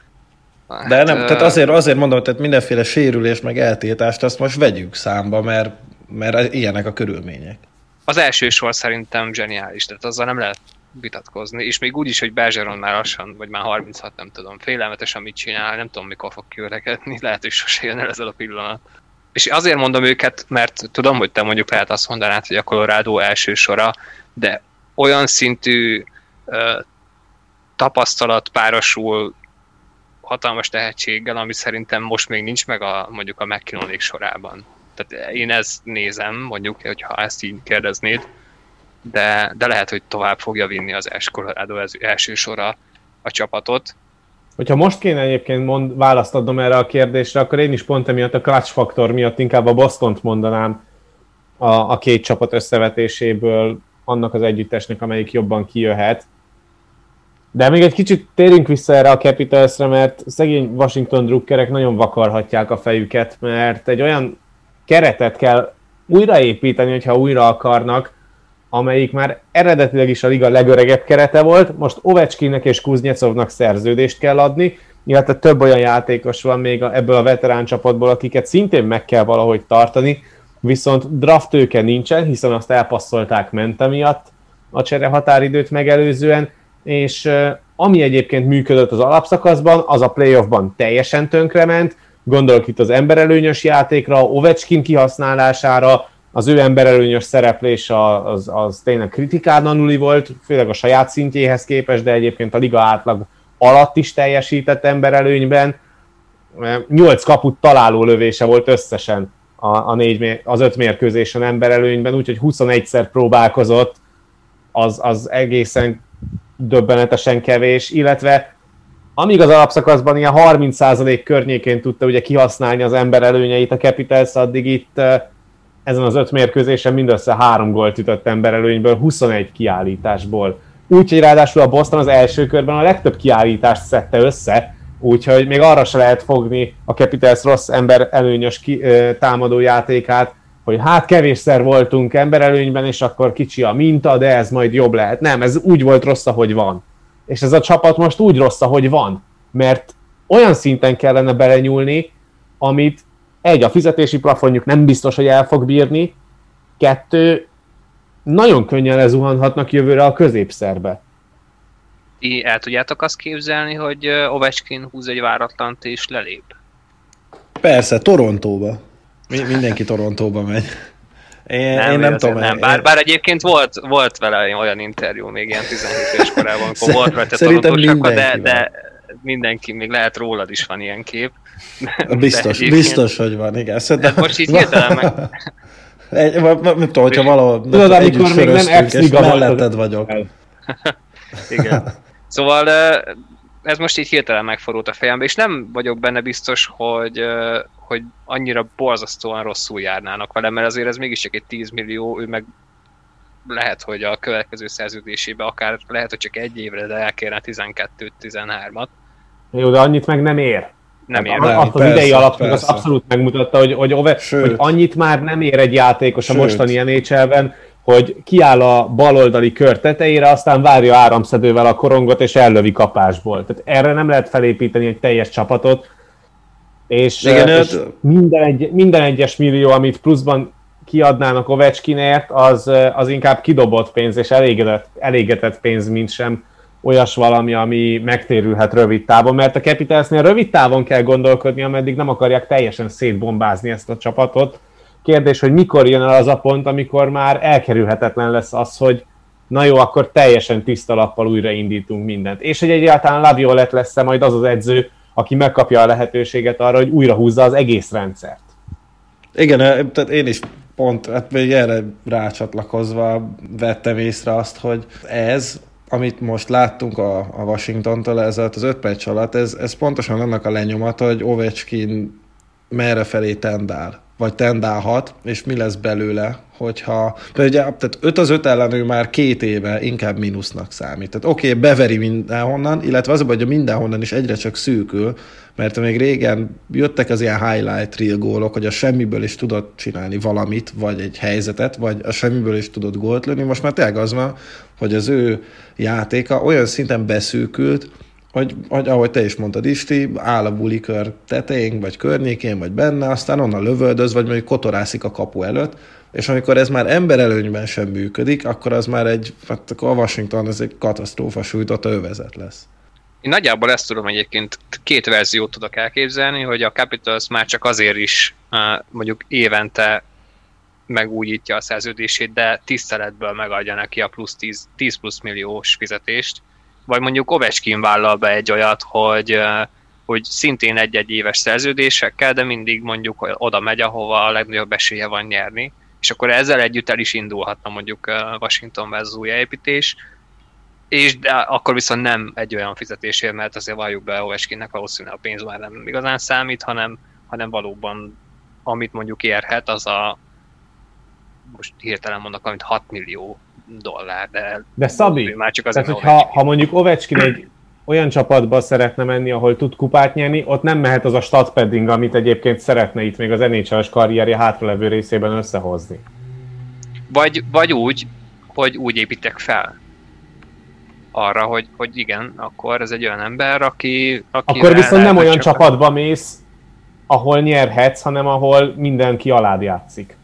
Hát, de nem, tehát azért, azért mondom, tehát mindenféle sérülés meg eltiltást azt most vegyük számba, mert, mert ilyenek a körülmények.
Az első sor szerintem zseniális, tehát azzal nem lehet vitatkozni, és még úgy is, hogy Bergeron már lassan, vagy már 36, nem tudom, félelmetesen mit csinál, nem tudom mikor fog kiöregedni, lehet, hogy sose jön el ezzel a pillanat. És azért mondom őket, mert tudom, hogy te mondjuk lehet azt mondanád, hogy a Colorado első sora, de olyan szintű ö, tapasztalat párosul hatalmas tehetséggel, ami szerintem most még nincs meg a, mondjuk a McKinnon sorában. Tehát én ezt nézem, mondjuk, hogyha ezt így kérdeznéd, de, de lehet, hogy tovább fogja vinni az első Colorado sora a csapatot.
Hogyha most kéne egyébként mond, választ adnom erre a kérdésre, akkor én is pont emiatt a clutch faktor miatt inkább a Bostont mondanám a, a két csapat összevetéséből annak az együttesnek, amelyik jobban kijöhet. De még egy kicsit térjünk vissza erre a Capitalsre, mert szegény Washington drukkerek nagyon vakarhatják a fejüket, mert egy olyan keretet kell újraépíteni, hogyha újra akarnak, amelyik már eredetileg is a liga legöregebb kerete volt, most Ovechkinnek és Kuznyecovnak szerződést kell adni, illetve több olyan játékos van még ebből a veterán csapatból, akiket szintén meg kell valahogy tartani, viszont draft tőke nincsen, hiszen azt elpasszolták mente miatt a csere határidőt megelőzően, és ami egyébként működött az alapszakaszban, az a playoffban teljesen tönkrement, gondolok itt az emberelőnyös játékra, Ovechkin kihasználására, az ő emberelőnyös szereplés az, az tényleg kritikán volt, főleg a saját szintjéhez képest, de egyébként a liga átlag alatt is teljesített emberelőnyben. Nyolc kaput találó lövése volt összesen a, a négy, az öt mérkőzésen emberelőnyben, úgyhogy 21-szer próbálkozott, az, az egészen döbbenetesen kevés, illetve amíg az alapszakaszban ilyen 30% környékén tudta ugye kihasználni az ember előnyeit a Capitals, addig itt ezen az öt mérkőzésen mindössze három gólt ütött ember előnyből, 21 kiállításból. Úgyhogy ráadásul a Boston az első körben a legtöbb kiállítást szedte össze, úgyhogy még arra se lehet fogni a Capitals rossz ember előnyös ki, ö, támadó játékát, hogy hát kevésszer voltunk emberelőnyben, és akkor kicsi a minta, de ez majd jobb lehet. Nem, ez úgy volt rossz, ahogy van. És ez a csapat most úgy rossz, ahogy van. Mert olyan szinten kellene belenyúlni, amit egy, a fizetési plafonjuk nem biztos, hogy el fog bírni, kettő, nagyon könnyen lezuhanhatnak jövőre a középszerbe.
Ti el tudjátok azt képzelni, hogy Ovechkin húz egy váratlant és lelép?
Persze, Torontóba. Mi, mindenki Torontóba megy.
Én nem, én nem tudom. Nem. Bár, bár egyébként volt, volt vele olyan interjú még ilyen 17 éves korában, amikor volt rajta de, de mindenki, még lehet rólad is van ilyen kép.
Biztos, biztos, hogy van, igen.
Szerintem... Most így hirtelen meg...
Egy, nem tudom, hogyha valahol Tudod, amikor még nem és melletted vagyok.
igen. Szóval ez most így hirtelen megforult a fejembe, és nem vagyok benne biztos, hogy, hogy annyira borzasztóan rosszul járnának vele, mert azért ez mégiscsak egy 10 millió, ő meg lehet, hogy a következő szerződésébe akár lehet, hogy csak egy évre, de elkérne 12-13-at.
Jó, de annyit meg nem ér.
Nem ér.
Nem, azt az persze, idei alap az abszolút megmutatta, hogy, hogy, Ove, hogy annyit már nem ér egy játékos Sőt. a mostani nhl hogy kiáll a baloldali kör tetejére, aztán várja áramszedővel a korongot, és ellövi kapásból. Tehát erre nem lehet felépíteni egy teljes csapatot, és, Igen, és minden, egy, minden egyes millió, amit pluszban kiadnának Ovechkinért, az, az inkább kidobott pénz, és elégedett, elégetett pénz, mint sem olyas valami, ami megtérülhet rövid távon, mert a Capitalsnél rövid távon kell gondolkodni, ameddig nem akarják teljesen szétbombázni ezt a csapatot. Kérdés, hogy mikor jön el az a pont, amikor már elkerülhetetlen lesz az, hogy na jó, akkor teljesen tiszta lappal újraindítunk mindent. És hogy egyáltalán Laviolett lesz-e majd az az edző, aki megkapja a lehetőséget arra, hogy újra húzza az egész rendszert.
Igen, tehát én is pont hát még erre rácsatlakozva vettem észre azt, hogy ez amit most láttunk a, a Washington-tól ez az öt meccs alatt, ez, ez pontosan annak a lenyomata, hogy Ovechkin merre felé tendál. vagy tendálhat, és mi lesz belőle, hogyha, de ugye, tehát 5 az 5 ellen már két éve inkább mínusznak számít. Tehát oké, okay, beveri mindenhonnan, illetve az a hogy mindenhonnan is egyre csak szűkül, mert még régen jöttek az ilyen highlight reel gólok, hogy a semmiből is tudott csinálni valamit, vagy egy helyzetet, vagy a semmiből is tudott gólt lőni. Most már tényleg az van, hogy az ő játéka olyan szinten beszűkült, hogy, hogy ahogy te is mondtad, Isti, áll a bulikör tetején, vagy környékén, vagy benne, aztán onnan lövöldöz, vagy mondjuk kotorászik a kapu előtt, és amikor ez már emberelőnyben sem működik, akkor az már egy, hát a Washington az egy katasztrófa sújtott övezet lesz.
Én nagyjából ezt tudom egyébként, két verziót tudok elképzelni, hogy a Capitals már csak azért is mondjuk évente megújítja a szerződését, de tiszteletből megadja neki a plusz 10, 10 plusz milliós fizetést, vagy mondjuk Ovechkin vállal be egy olyat, hogy, hogy szintén egy-egy éves szerződésekkel, de mindig mondjuk oda megy, ahova a legnagyobb esélye van nyerni, és akkor ezzel együtt el is indulhatna mondjuk Washington az újjáépítés, és de akkor viszont nem egy olyan fizetésért, mert azért valljuk be Ovechkinnek valószínűleg a pénz már nem igazán számít, hanem, hanem valóban amit mondjuk érhet, az a most hirtelen mondok, amit 6 millió dollár, de...
De Szabi, már csak azért, tehát, hogyha, ha mondjuk Ovechkin egy olyan csapatba szeretne menni, ahol tud kupát nyerni, ott nem mehet az a statpadding, amit egyébként szeretne itt még az NHL-es karrierje hátralevő részében összehozni.
Vagy, vagy úgy, hogy úgy építek fel arra, hogy, hogy igen, akkor ez egy olyan ember, aki... aki
akkor viszont nem olyan csapatba mész, ahol nyerhetsz, hanem ahol mindenki alád játszik.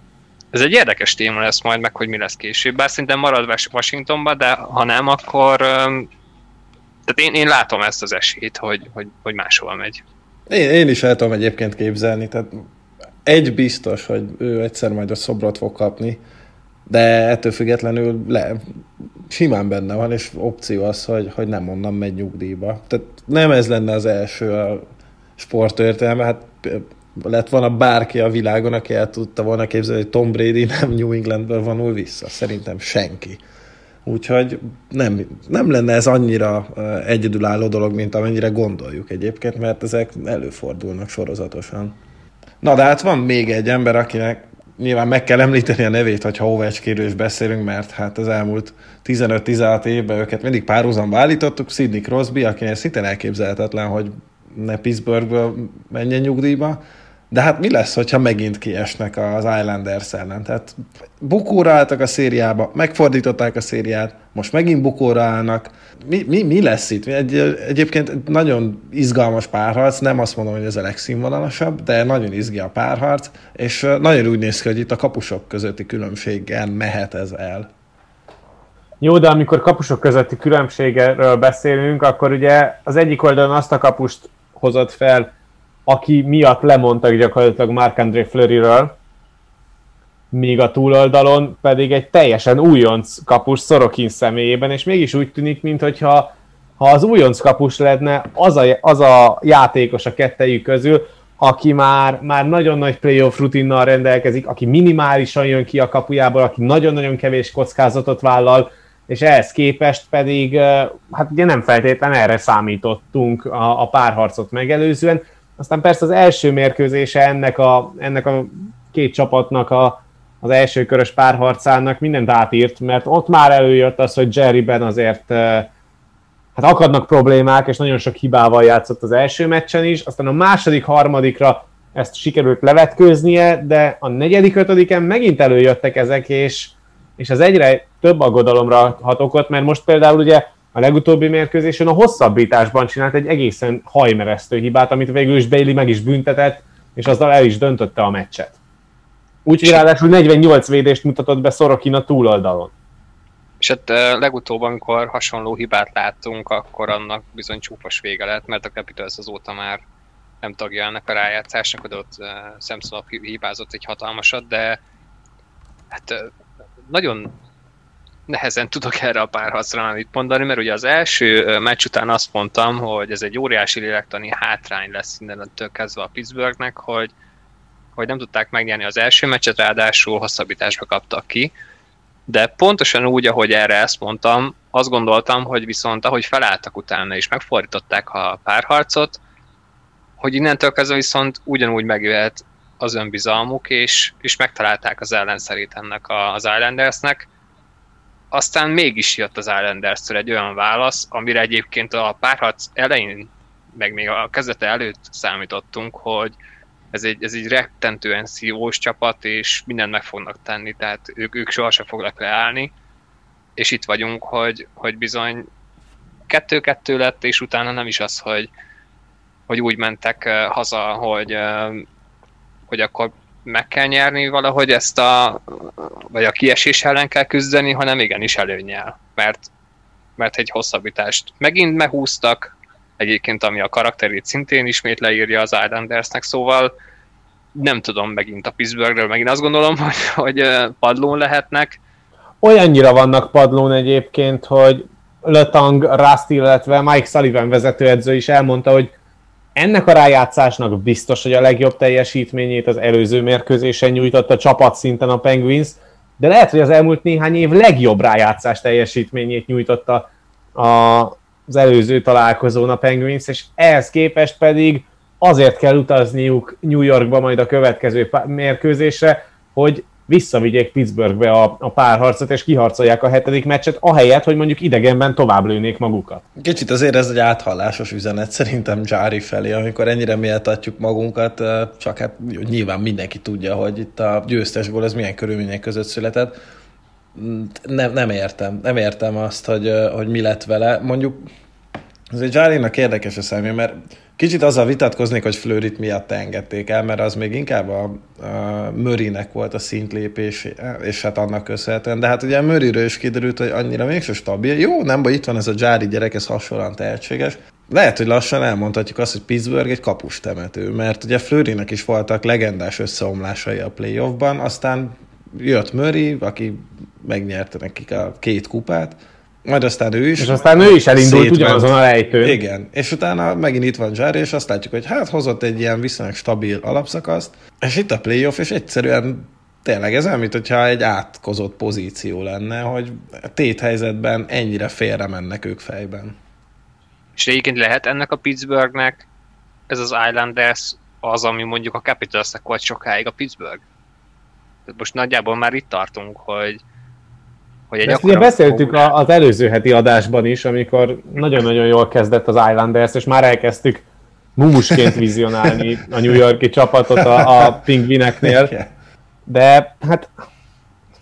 Ez egy érdekes téma lesz majd, meg hogy mi lesz később. Bár szerintem marad Washingtonba, de ha nem, akkor... Tehát én, én látom ezt az esélyt, hogy, hogy, hogy máshol megy.
Én, én is el tudom egyébként képzelni. Tehát egy biztos, hogy ő egyszer majd a szobrot fog kapni, de ettől függetlenül le, simán benne van, és opció az, hogy, hogy nem onnan megy nyugdíjba. Tehát nem ez lenne az első a sportörténelme, hát lett volna bárki a világon, aki el tudta volna képzelni, hogy Tom Brady nem New Englandből vonul vissza. Szerintem senki. Úgyhogy nem, nem lenne ez annyira egyedülálló dolog, mint amennyire gondoljuk egyébként, mert ezek előfordulnak sorozatosan. Na de hát van még egy ember, akinek nyilván meg kell említeni a nevét, hogyha Ovechkinről is beszélünk, mert hát az elmúlt 15-16 évben őket mindig párhuzamba állítottuk. Sidney Crosby, akinek szintén elképzelhetetlen, hogy ne Pittsburghből menjen nyugdíjba, de hát mi lesz, hogyha megint kiesnek az Islanders ellen? Tehát bukóra álltak a szériába, megfordították a szériát, most megint bukóra állnak. Mi, mi, mi lesz itt? Egy, egyébként nagyon izgalmas párharc, nem azt mondom, hogy ez a legszínvonalasabb, de nagyon izgi a párharc, és nagyon úgy néz ki, hogy itt a kapusok közötti különbséggel mehet ez el.
Jó, de amikor kapusok közötti különbségről beszélünk, akkor ugye az egyik oldalon azt a kapust hozott fel, aki miatt lemondtak gyakorlatilag Marc-André Fleuryről, míg a túloldalon pedig egy teljesen újonc kapus Szorokin személyében, és mégis úgy tűnik, mintha ha az újonc kapus lenne az a, az a játékos a kettejük közül, aki már, már nagyon nagy playoff rutinnal rendelkezik, aki minimálisan jön ki a kapujából, aki nagyon-nagyon kevés kockázatot vállal, és ehhez képest pedig, hát ugye nem feltétlen erre számítottunk a, a párharcot megelőzően, aztán persze az első mérkőzése ennek a, ennek a két csapatnak a, az első körös párharcának mindent átírt, mert ott már előjött az, hogy Jerryben azért hát akadnak problémák, és nagyon sok hibával játszott az első meccsen is, aztán a második, harmadikra ezt sikerült levetkőznie, de a negyedik, ötödiken megint előjöttek ezek, és, és az egyre több aggodalomra hat okot, mert most például ugye a legutóbbi mérkőzésen a hosszabbításban csinált egy egészen hajmeresztő hibát, amit végül is Bailey meg is büntetett, és azzal el is döntötte a meccset. Úgyhogy ráadásul 48 védést mutatott be Szorokin a túloldalon.
És hát legutóbb, amikor hasonló hibát láttunk, akkor annak bizony csúfos vége lett, mert a Capitals azóta már nem tagja ennek a rájátszásnak, hogy ott Samsonov hibázott egy hatalmasat, de hát nagyon nehezen tudok erre a párharcra mit mondani, mert ugye az első meccs után azt mondtam, hogy ez egy óriási lélektani hátrány lesz innentől kezdve a Pittsburghnek, hogy, hogy nem tudták megnyerni az első meccset, ráadásul hosszabbításba kaptak ki. De pontosan úgy, ahogy erre ezt mondtam, azt gondoltam, hogy viszont ahogy felálltak utána és megfordították a párharcot, hogy innentől kezdve viszont ugyanúgy megjöhet az önbizalmuk, és, és megtalálták az ellenszerét ennek az Islandersnek. Aztán mégis jött az islanders egy olyan válasz, amire egyébként a párharc elején, meg még a kezdete előtt számítottunk, hogy ez egy, ez egy rettentően szívós csapat, és mindent meg fognak tenni, tehát ők, ők sohasem fognak leállni, és itt vagyunk, hogy, hogy bizony kettő-kettő lett, és utána nem is az, hogy, hogy úgy mentek haza, hogy, hogy akkor meg kell nyerni valahogy ezt a, vagy a kiesés ellen kell küzdeni, hanem igenis előnyel, mert, mert egy hosszabbítást megint meghúztak, egyébként ami a karakterét szintén ismét leírja az Islandersnek, szóval nem tudom megint a Pittsburghről, megint azt gondolom, hogy, hogy padlón lehetnek.
Olyannyira vannak padlón egyébként, hogy Letang, Rusty, illetve Mike Sullivan vezetőedző is elmondta, hogy ennek a rájátszásnak biztos, hogy a legjobb teljesítményét az előző mérkőzésen nyújtotta csapat szinten a Penguins, de lehet, hogy az elmúlt néhány év legjobb rájátszás teljesítményét nyújtotta a, az előző találkozón a Penguins, és ehhez képest pedig azért kell utazniuk New Yorkba majd a következő mérkőzésre, hogy visszavigyék Pittsburghbe a, a párharcot, és kiharcolják a hetedik meccset, ahelyett, hogy mondjuk idegenben tovább lőnék magukat.
Kicsit azért ez egy áthallásos üzenet szerintem Jári felé, amikor ennyire méltatjuk magunkat, csak hát nyilván mindenki tudja, hogy itt a győztesból ez milyen körülmények között született. Nem, nem értem, nem értem azt, hogy, hogy mi lett vele. Mondjuk egy Járinak érdekes a személy, mert Kicsit azzal vitatkoznék, hogy Flőrit miatt engedték el, mert az még inkább a, a Mörinek volt a szintlépés, és hát annak köszönhetően. De hát ugye a Möriről is kiderült, hogy annyira mégsem stabil. Jó, nem baj, itt van ez a Jári gyerek, ez hasonlóan tehetséges. Lehet, hogy lassan elmondhatjuk azt, hogy Pittsburgh egy kapus temető, mert ugye Flőrinek is voltak legendás összeomlásai a playoffban, aztán jött Murray, aki megnyerte nekik a két kupát, majd aztán ő is.
És aztán ő is elindult ugyanazon a lejtőn.
Igen, és utána megint itt van Zsár, és azt látjuk, hogy hát hozott egy ilyen viszonylag stabil alapszakaszt, és itt a playoff, és egyszerűen tényleg ez olyan, hogyha egy átkozott pozíció lenne, hogy téthelyzetben ennyire félre mennek ők fejben.
És egyébként lehet ennek a Pittsburghnek ez az Islanders az, ami mondjuk a Capitalsnek volt sokáig a Pittsburgh? Most nagyjából már itt tartunk, hogy
hogy egy Ezt ugye beszéltük a, az előző heti adásban is, amikor nagyon-nagyon jól kezdett az Islanders, és már elkezdtük mumusként vizionálni a New Yorki csapatot a, a pingvineknél. De hát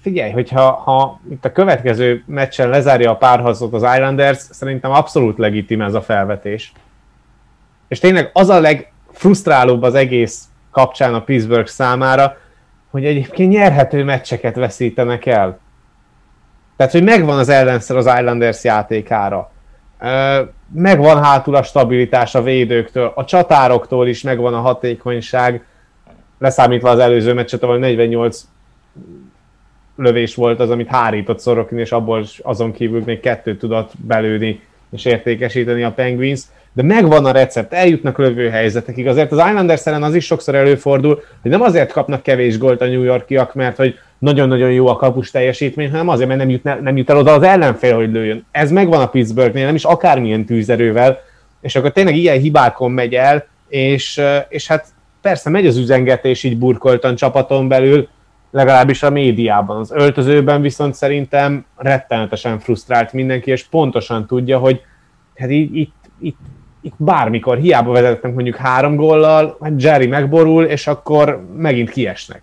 figyelj, hogyha ha itt a következő meccsen lezárja a párharcot az Islanders, szerintem abszolút legitim ez a felvetés. És tényleg az a legfrusztrálóbb az egész kapcsán a Pittsburgh számára, hogy egyébként nyerhető meccseket veszítenek el. Tehát, hogy megvan az ellenszer az Islanders játékára. Megvan hátul a stabilitás a védőktől, a csatároktól is megvan a hatékonyság, leszámítva az előző meccset, ahol 48 lövés volt az, amit hárított Szorokin, és abból azon kívül még kettőt tudott belőni és értékesíteni a Penguins, de megvan a recept, eljutnak lövőhelyzetekig. Azért az Islanders ellen az is sokszor előfordul, hogy nem azért kapnak kevés gólt a New Yorkiak, mert hogy nagyon-nagyon jó a kapus teljesítmény, hanem azért, mert nem jut, nem jut el oda az ellenfél, hogy lőjön. Ez megvan a Pittsburghnél, nem is akármilyen tűzerővel, és akkor tényleg ilyen hibákon megy el, és, és hát persze megy az üzengetés így burkoltan csapaton belül, legalábbis a médiában. Az öltözőben viszont szerintem rettenetesen frusztrált mindenki, és pontosan tudja, hogy hát így, itt, itt, itt bármikor hiába vezetnek mondjuk három góllal, hát Jerry megborul, és akkor megint kiesnek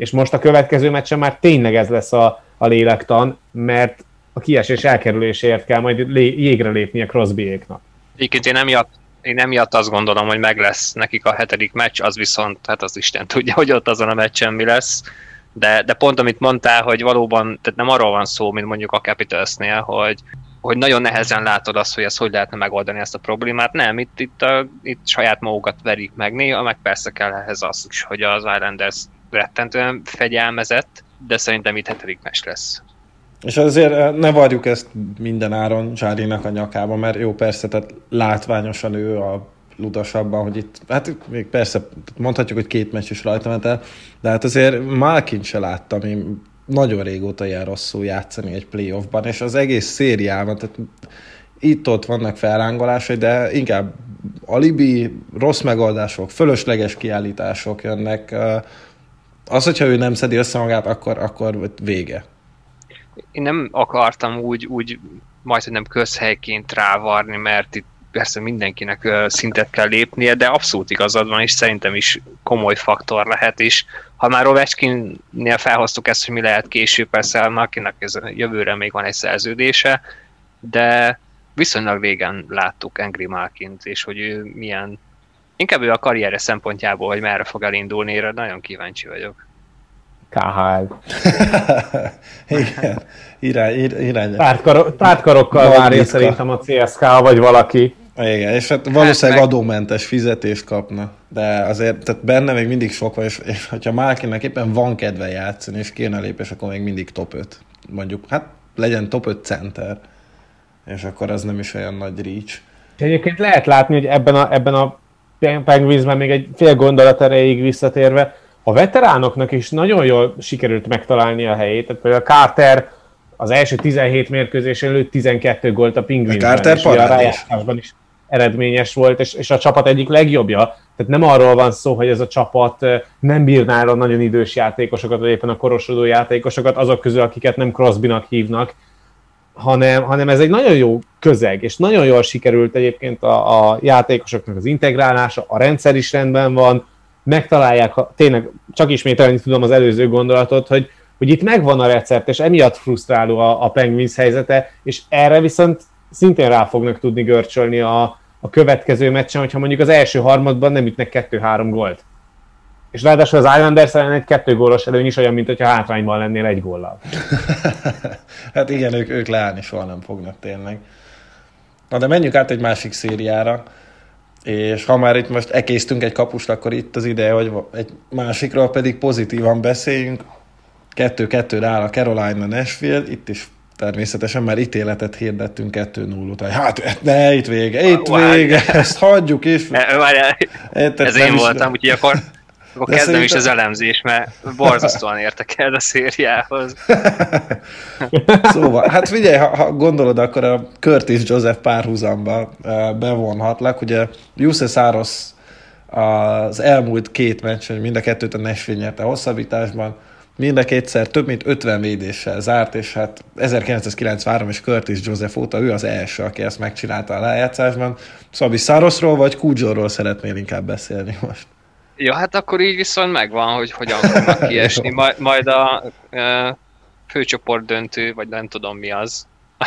és most a következő meccsen már tényleg ez lesz a, a lélektan, mert a kiesés elkerüléséért kell majd lé, jégre lépnie Crosbyéknak.
Egyébként én emiatt, én emiatt azt gondolom, hogy meg lesz nekik a hetedik meccs, az viszont, hát az Isten tudja, hogy ott azon a meccsen mi lesz. De, de pont amit mondtál, hogy valóban, tehát nem arról van szó, mint mondjuk a Capitalsnél, hogy, hogy nagyon nehezen látod azt, hogy ezt hogy lehetne megoldani ezt a problémát. Nem, itt, itt, a, itt saját magukat verik meg, néha meg persze kell ehhez az is, hogy az Islanders rettentően fegyelmezett, de szerintem itt hetedik mes lesz.
És azért eh, ne várjuk ezt minden áron Zsárinak a nyakába, mert jó, persze, tehát látványosan ő a ludasabban, hogy itt, hát még persze mondhatjuk, hogy két meccs is rajta ment el, de hát azért Malkin se láttam, én nagyon régóta jár rosszul játszani egy playoffban, és az egész szériában, tehát itt-ott vannak felrángolásai, de inkább alibi, rossz megoldások, fölösleges kiállítások jönnek. Az, hogyha ő nem szedi össze magát, akkor, akkor vége.
Én nem akartam úgy, úgy majd, hogy nem közhelyként rávarni, mert itt persze mindenkinek szintet kell lépnie, de abszolút igazad van, és szerintem is komoly faktor lehet, és ha már Ovechkinnél felhoztuk ezt, hogy mi lehet később, persze akinek ez a jövőre még van egy szerződése, de viszonylag régen láttuk Angry Malkint, és hogy ő milyen, inkább ő a karriere szempontjából, hogy merre fog elindulni, erre nagyon kíváncsi vagyok.
KHL.
Igen, irány, irány.
Tártkarokkal várja szerintem a CSK vagy valaki.
Igen, és hát valószínűleg hát meg... adómentes fizetést kapna, de azért tehát benne még mindig sok van, és, és hogyha Malkinnek éppen van kedve játszani, és kéne lépés, akkor még mindig top 5. Mondjuk, hát legyen top 5 center, és akkor az nem is olyan nagy reach.
És egyébként lehet látni, hogy ebben a, ebben a Penguinsben még egy fél gondolat erejéig visszatérve, a veteránoknak is nagyon jól sikerült megtalálni a helyét. Tehát például Carter az első 17 mérkőzésen lőtt 12 gólt a Penguinsben.
A Carter és a
is eredményes volt, és, és a csapat egyik legjobbja. Tehát nem arról van szó, hogy ez a csapat nem bírná el a nagyon idős játékosokat, vagy éppen a korosodó játékosokat, azok közül, akiket nem Crosbynak hívnak, hanem, hanem ez egy nagyon jó közeg, és nagyon jól sikerült egyébként a, a játékosoknak az integrálása, a rendszer is rendben van, megtalálják, tényleg csak ismételni tudom az előző gondolatot, hogy, hogy itt megvan a recept, és emiatt frusztráló a, a Penguins helyzete, és erre viszont szintén rá fognak tudni görcsölni a, a következő meccsen, hogyha mondjuk az első harmadban nem ütnek kettő-három gólt. És ráadásul az Islanders ellen egy kettő gólos előny is olyan, mint hogyha hátrányban lennél egy góllal.
hát igen, ők, ők leállni soha nem fognak tényleg. Na de menjünk át egy másik szériára, és ha már itt most ekésztünk egy kapust, akkor itt az ideje, hogy egy másikról pedig pozitívan beszéljünk. Kettő-kettőre áll a Carolina Nashville, itt is természetesen már ítéletet hirdettünk 2-0 után. Hát ne, itt vége, itt vége, ezt hagyjuk is.
Ez én voltam, úgyhogy akkor akkor De kezdem szerintem... is az elemzés, mert borzasztóan értek el a szériához.
szóval, hát figyelj, ha, ha gondolod, akkor a Curtis Joseph párhuzamba bevonhatlak. Ugye Jussi Száros az elmúlt két meccsen, mind a kettőt a Nashville nyerte hosszabbításban, mind a kétszer több mint 50 védéssel zárt, és hát 1993 és Curtis Joseph óta ő az első, aki ezt megcsinálta a lejátszásban. Szabi Szárosról vagy Kúdzsorról szeretnél inkább beszélni most?
Ja, hát akkor így viszont megvan, hogy hogyan fognak kiesni. Majd, majd a e, főcsoport döntő, vagy nem tudom mi az,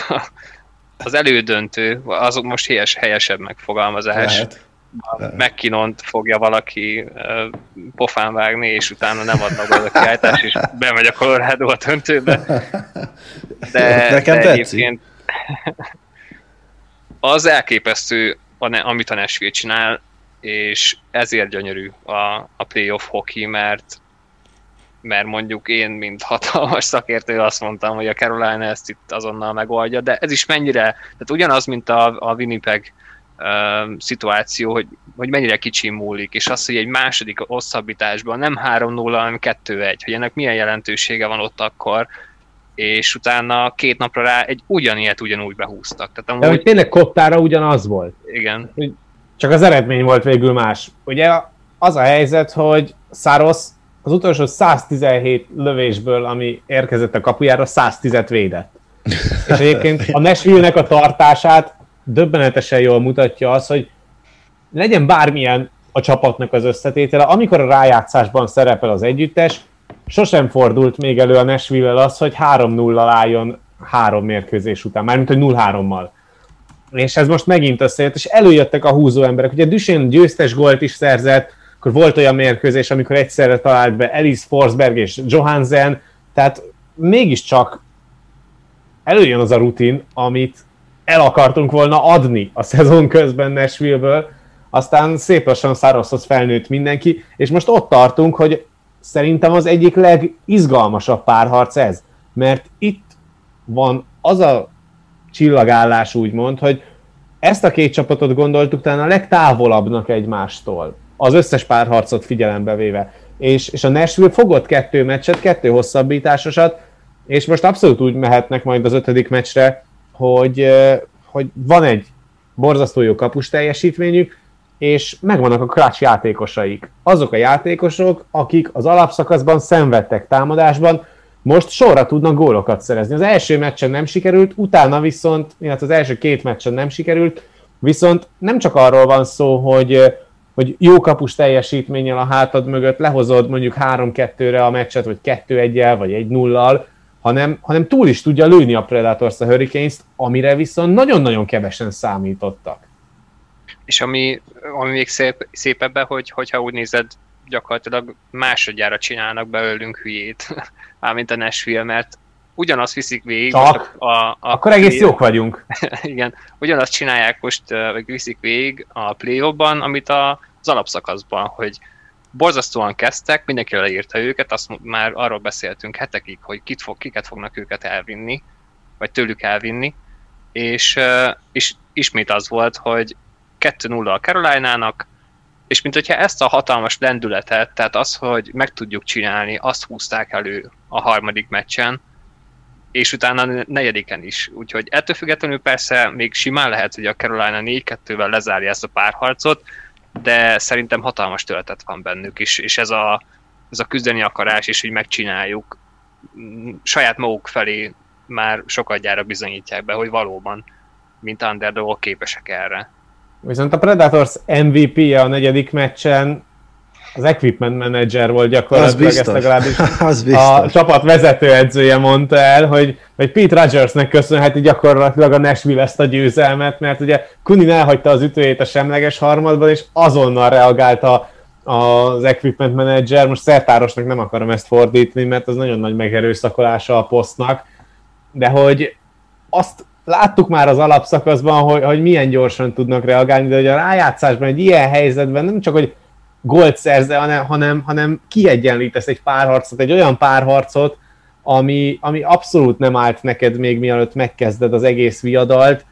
az elődöntő, azok most helyes, helyesebb megfogalmazás. Lehet. McKinnon fogja valaki uh, pofán vágni, és utána nem adnak be a kiállítás, és bemegy a Colorado a döntőbe. De,
Nekem de egyébként
az elképesztő, amit a Nashville csinál, és ezért gyönyörű a, a playoff hockey, mert mert mondjuk én, mint hatalmas szakértő azt mondtam, hogy a Carolina ezt itt azonnal megoldja, de ez is mennyire, tehát ugyanaz, mint a, a Winnipeg uh, szituáció, hogy, hogy mennyire kicsi múlik, és az, hogy egy második hosszabbításban nem 3-0, hanem 2-1, hogy ennek milyen jelentősége van ott akkor, és utána két napra rá egy ugyanilyet ugyanúgy behúztak.
Tehát amúgy... De hogy tényleg kottára ugyanaz volt.
Igen. Hogy
csak az eredmény volt végül más. Ugye az a helyzet, hogy Saros az utolsó 117 lövésből, ami érkezett a kapujára, 110-et védett. És egyébként a Nashville-nek a tartását döbbenetesen jól mutatja az, hogy legyen bármilyen a csapatnak az összetétele, amikor a rájátszásban szerepel az együttes, sosem fordult még elő a Nashville-el az, hogy 3-0-al álljon három mérkőzés után, mármint hogy 0-3-mal és ez most megint összejött, és előjöttek a húzó emberek. Ugye Düsén győztes gólt is szerzett, akkor volt olyan mérkőzés, amikor egyszerre talált be Elis Forsberg és Johansen, tehát mégiscsak előjön az a rutin, amit el akartunk volna adni a szezon közben Nashville-ből, aztán szép lassan Szároshoz felnőtt mindenki, és most ott tartunk, hogy szerintem az egyik legizgalmasabb párharc ez, mert itt van az a csillagállás úgymond, hogy ezt a két csapatot gondoltuk talán a legtávolabbnak egymástól, az összes párharcot figyelembe véve. És, és a Nashville fogott kettő meccset, kettő hosszabbításosat, és most abszolút úgy mehetnek majd az ötödik meccsre, hogy, hogy van egy borzasztó jó kapus teljesítményük, és megvannak a clutch játékosaik. Azok a játékosok, akik az alapszakaszban szenvedtek támadásban, most sorra tudnak gólokat szerezni. Az első meccsen nem sikerült, utána viszont, illetve az első két meccsen nem sikerült, viszont nem csak arról van szó, hogy, hogy jó kapus teljesítménnyel a hátad mögött lehozod mondjuk 3-2-re a meccset, vagy 2-1-el, vagy 1-0-al, hanem, hanem túl is tudja lőni a Predators a Hurricanes-t, amire viszont nagyon-nagyon kevesen számítottak.
És ami, ami még szép, szép ebben, hogy, hogyha úgy nézed, gyakorlatilag másodjára csinálnak belőlünk hülyét, mármint a Nashville, mert ugyanazt viszik végig.
Csak? A, a, a Akkor play... egész jók vagyunk.
igen, ugyanazt csinálják most, vagy viszik végig a play amit a, az alapszakaszban, hogy borzasztóan kezdtek, mindenki leírta őket, azt már arról beszéltünk hetekig, hogy kit fog, kiket fognak őket elvinni, vagy tőlük elvinni, és, és ismét az volt, hogy 2-0 a Carolina-nak, és mint hogyha ezt a hatalmas lendületet, tehát az, hogy meg tudjuk csinálni, azt húzták elő a harmadik meccsen, és utána negyediken is. Úgyhogy ettől függetlenül persze még simán lehet, hogy a Carolina 4-2-vel lezárja ezt a párharcot, de szerintem hatalmas töltet van bennük, és, és ez, a, ez a küzdeni akarás, és hogy megcsináljuk, saját maguk felé már sokadjára bizonyítják be, hogy valóban, mint underdog képesek erre.
Viszont a Predators MVP-je a negyedik meccsen az equipment manager volt gyakorlatilag,
az ezt legalábbis
az a csapat vezetőedzője mondta el, hogy, hogy Pete Rogersnek köszönheti gyakorlatilag a Nashville ezt a győzelmet, mert ugye Kunin elhagyta az ütőjét a semleges harmadban, és azonnal reagálta az equipment manager, most szertárosnak nem akarom ezt fordítani, mert az nagyon nagy megerőszakolása a posztnak, de hogy azt láttuk már az alapszakaszban, hogy, hogy milyen gyorsan tudnak reagálni, de hogy a rájátszásban egy ilyen helyzetben nem csak, hogy gólt szerze, hanem, hanem, hanem kiegyenlítesz egy párharcot, egy olyan párharcot, ami, ami abszolút nem állt neked még mielőtt megkezded az egész viadalt,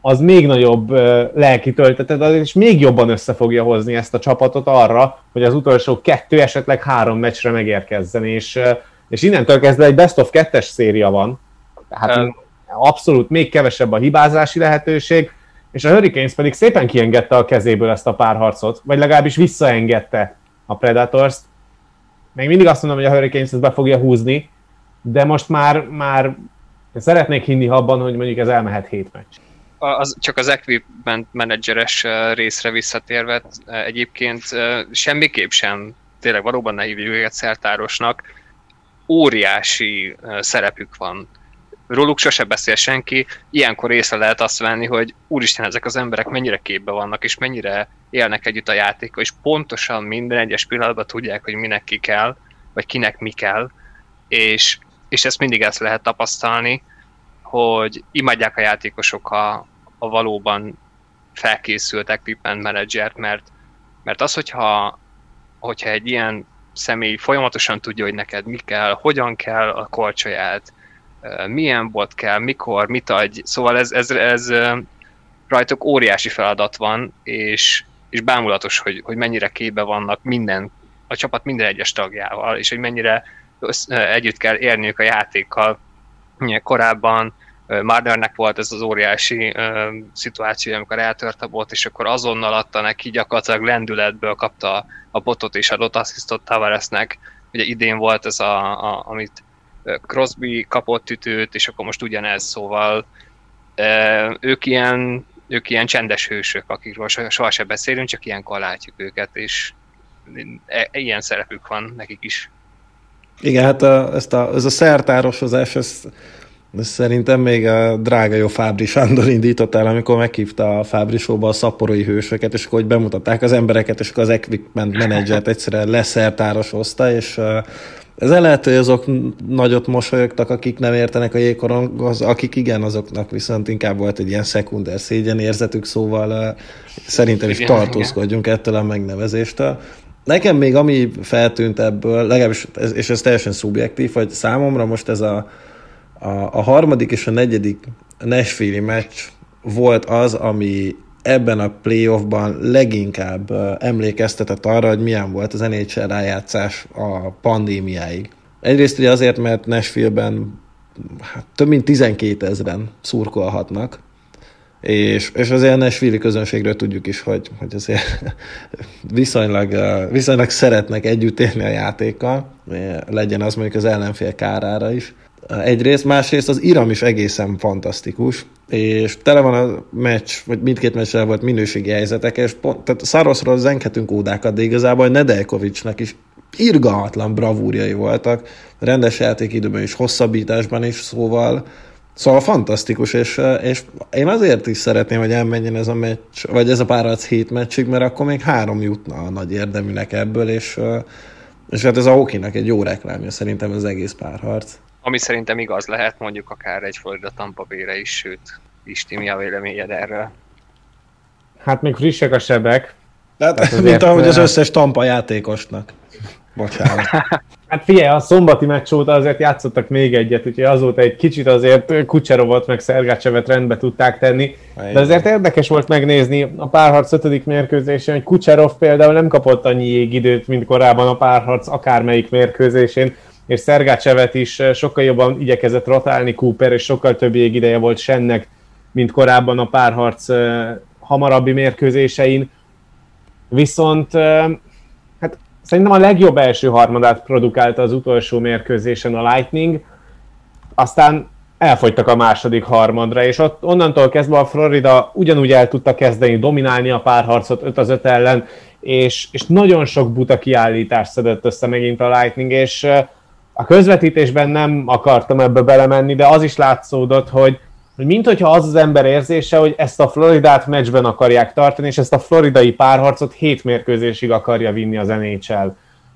az még nagyobb lelki töltetet, és még jobban össze fogja hozni ezt a csapatot arra, hogy az utolsó kettő, esetleg három meccsre megérkezzen, és, és innentől kezdve egy best of kettes széria van, tehát. Abszolút még kevesebb a hibázási lehetőség, és a Hurricanes pedig szépen kiengedte a kezéből ezt a párharcot, vagy legalábbis visszaengedte a Predators-t. Még mindig azt mondom, hogy a Hurricanes ezt be fogja húzni, de most már, már szeretnék hinni abban, hogy mondjuk ez elmehet hét meccs.
Az, csak az equipment menedzseres részre visszatérve, egyébként semmiképp sem, tényleg valóban ne hívjuk őket szertárosnak, óriási szerepük van róluk sose beszél senki, ilyenkor észre lehet azt venni, hogy úristen, ezek az emberek mennyire képbe vannak, és mennyire élnek együtt a játékkal, és pontosan minden egyes pillanatban tudják, hogy minek ki kell, vagy kinek mi kell, és, és ezt mindig ezt lehet tapasztalni, hogy imádják a játékosok a, a valóban felkészült equipment managert, mert, mert az, hogyha, hogyha egy ilyen személy folyamatosan tudja, hogy neked mi kell, hogyan kell a korcsolyát, milyen bot kell, mikor, mit adj. Szóval ez, ez, ez rajtuk óriási feladat van, és, és bámulatos, hogy, hogy mennyire képbe vannak minden, a csapat minden egyes tagjával, és hogy mennyire együtt kell érniük a játékkal. Korábban Mardernek volt ez az óriási uh, szituáció, amikor eltört a bot, és akkor azonnal adta neki gyakorlatilag lendületből kapta a botot és adott asszisztot Tavaresnek. Ugye idén volt ez, a, a, amit Crosby kapott ütőt, és akkor most ugyanez, szóval ők ilyen, ők ilyen csendes hősök, akikről sohasem beszélünk, csak ilyenkor látjuk őket, és e, ilyen szerepük van nekik is.
Igen, hát a, ezt a, ez a szertárosozás, ez, ez szerintem még a drága jó Fábri Sándor indított el, amikor meghívta a Fábri Showba a szaporói hősöket, és akkor hogy bemutatták az embereket, és akkor az equipment menedzsert egyszerűen leszertárosozta, és ez lehet, hogy azok nagyot mosolyogtak, akik nem értenek a jégkoronghoz, akik igen, azoknak viszont inkább volt egy ilyen szekunder szégyen érzetük, szóval uh, szerintem is igen, tartózkodjunk igen. ettől a megnevezéstől. Nekem még ami feltűnt ebből, legalábbis, és ez teljesen szubjektív, hogy számomra most ez a, a, a harmadik és a negyedik Nashville meccs volt az, ami ebben a playoffban leginkább emlékeztetett arra, hogy milyen volt az NHL rájátszás a pandémiáig. Egyrészt ugye azért, mert Nashville-ben hát, több mint 12 ezeren szurkolhatnak, és, és azért Nashville közönségről tudjuk is, hogy, hogy azért viszonylag, viszonylag szeretnek együtt élni a játékkal, legyen az mondjuk az ellenfél kárára is. Egyrészt, másrészt az iram is egészen fantasztikus, és tele van a meccs, vagy mindkét meccsel volt minőségi helyzetek, és pont, tehát Szaroszról zenkhetünk ódákat, de igazából Nedeljkovicsnak is irgalmatlan bravúrjai voltak, rendes játékidőben is, hosszabbításban is, szóval Szóval fantasztikus, és, és én azért is szeretném, hogy elmenjen ez a meccs, vagy ez a párharc hét meccsig, mert akkor még három jutna a nagy érdeműnek ebből, és, és hát ez a hokinak egy jó reklámja szerintem az egész párharc.
Ami szerintem igaz lehet, mondjuk akár egy Florida Tampa Bay-re is, sőt, Isti, mi a véleményed erről?
Hát még frissek a sebek.
Hát, hát mint ahogy az összes Tampa játékosnak. Bocsánat.
Hát figyelj, a szombati meccs óta azért játszottak még egyet, úgyhogy azóta egy kicsit azért Kucserovot meg Szergácsevet rendbe tudták tenni. De azért érdekes volt megnézni a párharc ötödik mérkőzésén, hogy Kucserov például nem kapott annyi jégidőt, mint korábban a párharc akármelyik mérkőzésén, és Szergácsevet is sokkal jobban igyekezett rotálni Cooper, és sokkal több jégideje volt Sennek, mint korábban a párharc hamarabbi mérkőzésein. Viszont Szerintem a legjobb első harmadát produkálta az utolsó mérkőzésen a Lightning, aztán elfogytak a második harmadra, és ott onnantól kezdve a Florida ugyanúgy el tudta kezdeni dominálni a párharcot 5 az 5 ellen, és, és nagyon sok buta kiállítást szedett össze megint a Lightning, és a közvetítésben nem akartam ebbe belemenni, de az is látszódott, hogy hogy mint hogyha az az ember érzése, hogy ezt a Floridát meccsben akarják tartani, és ezt a floridai párharcot hét mérkőzésig akarja vinni az NHL.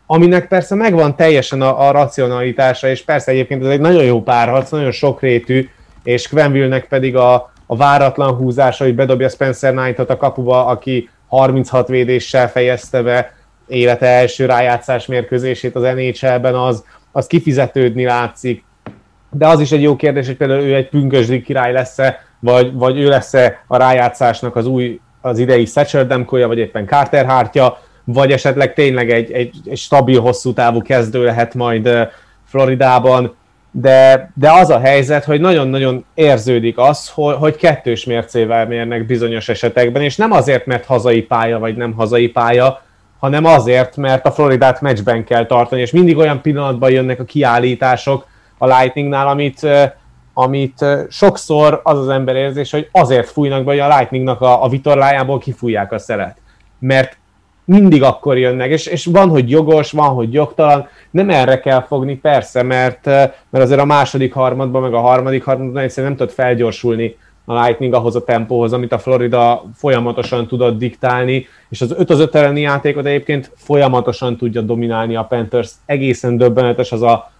Aminek persze megvan teljesen a, a racionalitása, és persze egyébként ez egy nagyon jó párharc, nagyon sokrétű, és Quenville-nek pedig a, a váratlan húzása, hogy bedobja Spencer Knight-ot a kapuba, aki 36 védéssel fejezte be élete első rájátszás mérkőzését az NHL-ben, az, az kifizetődni látszik. De az is egy jó kérdés, hogy például ő egy pünkösdi király lesz-e, vagy, vagy ő lesz-e a rájátszásnak az új, az idei Thatcher Demkoja, vagy éppen Carter Hártya, vagy esetleg tényleg egy, egy, egy stabil, hosszú távú kezdő lehet majd Floridában, de, de az a helyzet, hogy nagyon-nagyon érződik az, hogy, hogy kettős mércével mérnek bizonyos esetekben, és nem azért, mert hazai pálya vagy nem hazai pálya, hanem azért, mert a Floridát meccsben kell tartani, és mindig olyan pillanatban jönnek a kiállítások, a Lightningnál, amit, amit sokszor az az ember érzés, hogy azért fújnak be, hogy a Lightningnak a, a vitorlájából kifújják a szelet. Mert mindig akkor jönnek, és, és van, hogy jogos, van, hogy jogtalan, nem erre kell fogni, persze, mert, mert azért a második harmadban, meg a harmadik harmadban egyszerűen nem tud felgyorsulni a Lightning ahhoz a tempóhoz, amit a Florida folyamatosan tudott diktálni, és az 5 az 5 elleni játékot egyébként folyamatosan tudja dominálni a Panthers. Egészen döbbenetes az a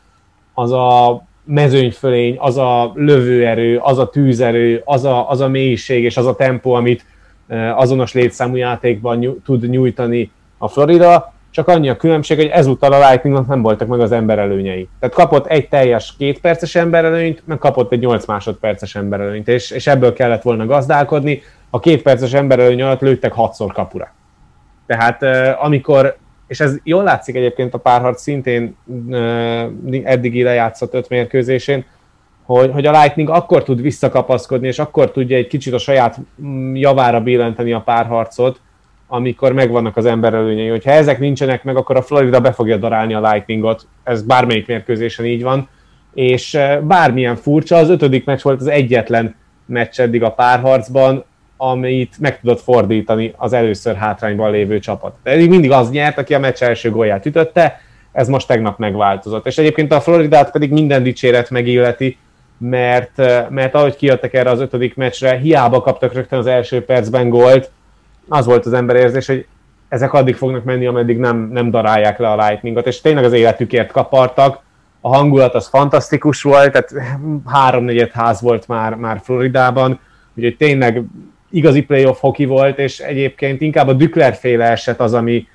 az a mezőnyfölény, az a lövőerő, az a tűzerő, az a, az a mélység és az a tempó, amit e, azonos létszámú játékban nyú, tud nyújtani a Florida, csak annyi a különbség, hogy ezúttal a Lightningnak nem voltak meg az emberelőnyei. Tehát kapott egy teljes két perces emberelőnyt, meg kapott egy 8 másodperces emberelőnyt, és, és ebből kellett volna gazdálkodni. A két perces emberelőny alatt lőttek hatszor kapura. Tehát amikor és ez jól látszik egyébként a párharc szintén eddigi lejátszott öt mérkőzésén, hogy, hogy a Lightning akkor tud visszakapaszkodni, és akkor tudja egy kicsit a saját mm, javára billenteni a párharcot, amikor megvannak az emberelőnyei. Hogyha ezek nincsenek meg, akkor a Florida be fogja darálni a Lightningot. Ez bármelyik mérkőzésen így van. És bármilyen furcsa, az ötödik meccs volt az egyetlen meccs eddig a párharcban, amit meg tudott fordítani az először hátrányban lévő csapat. De eddig mindig az nyert, aki a meccs első gólját ütötte, ez most tegnap megváltozott. És egyébként a Floridát pedig minden dicséret megilleti, mert, mert ahogy kijöttek erre az ötödik meccsre, hiába kaptak rögtön az első percben gólt, az volt az ember érzés, hogy ezek addig fognak menni, ameddig nem, nem darálják le a Lightningot, és tényleg az életükért kapartak, a hangulat az fantasztikus volt, tehát háromnegyed ház volt már, már Floridában, úgyhogy tényleg igazi playoff hoki volt, és egyébként inkább a Dükler féle eset az, ami,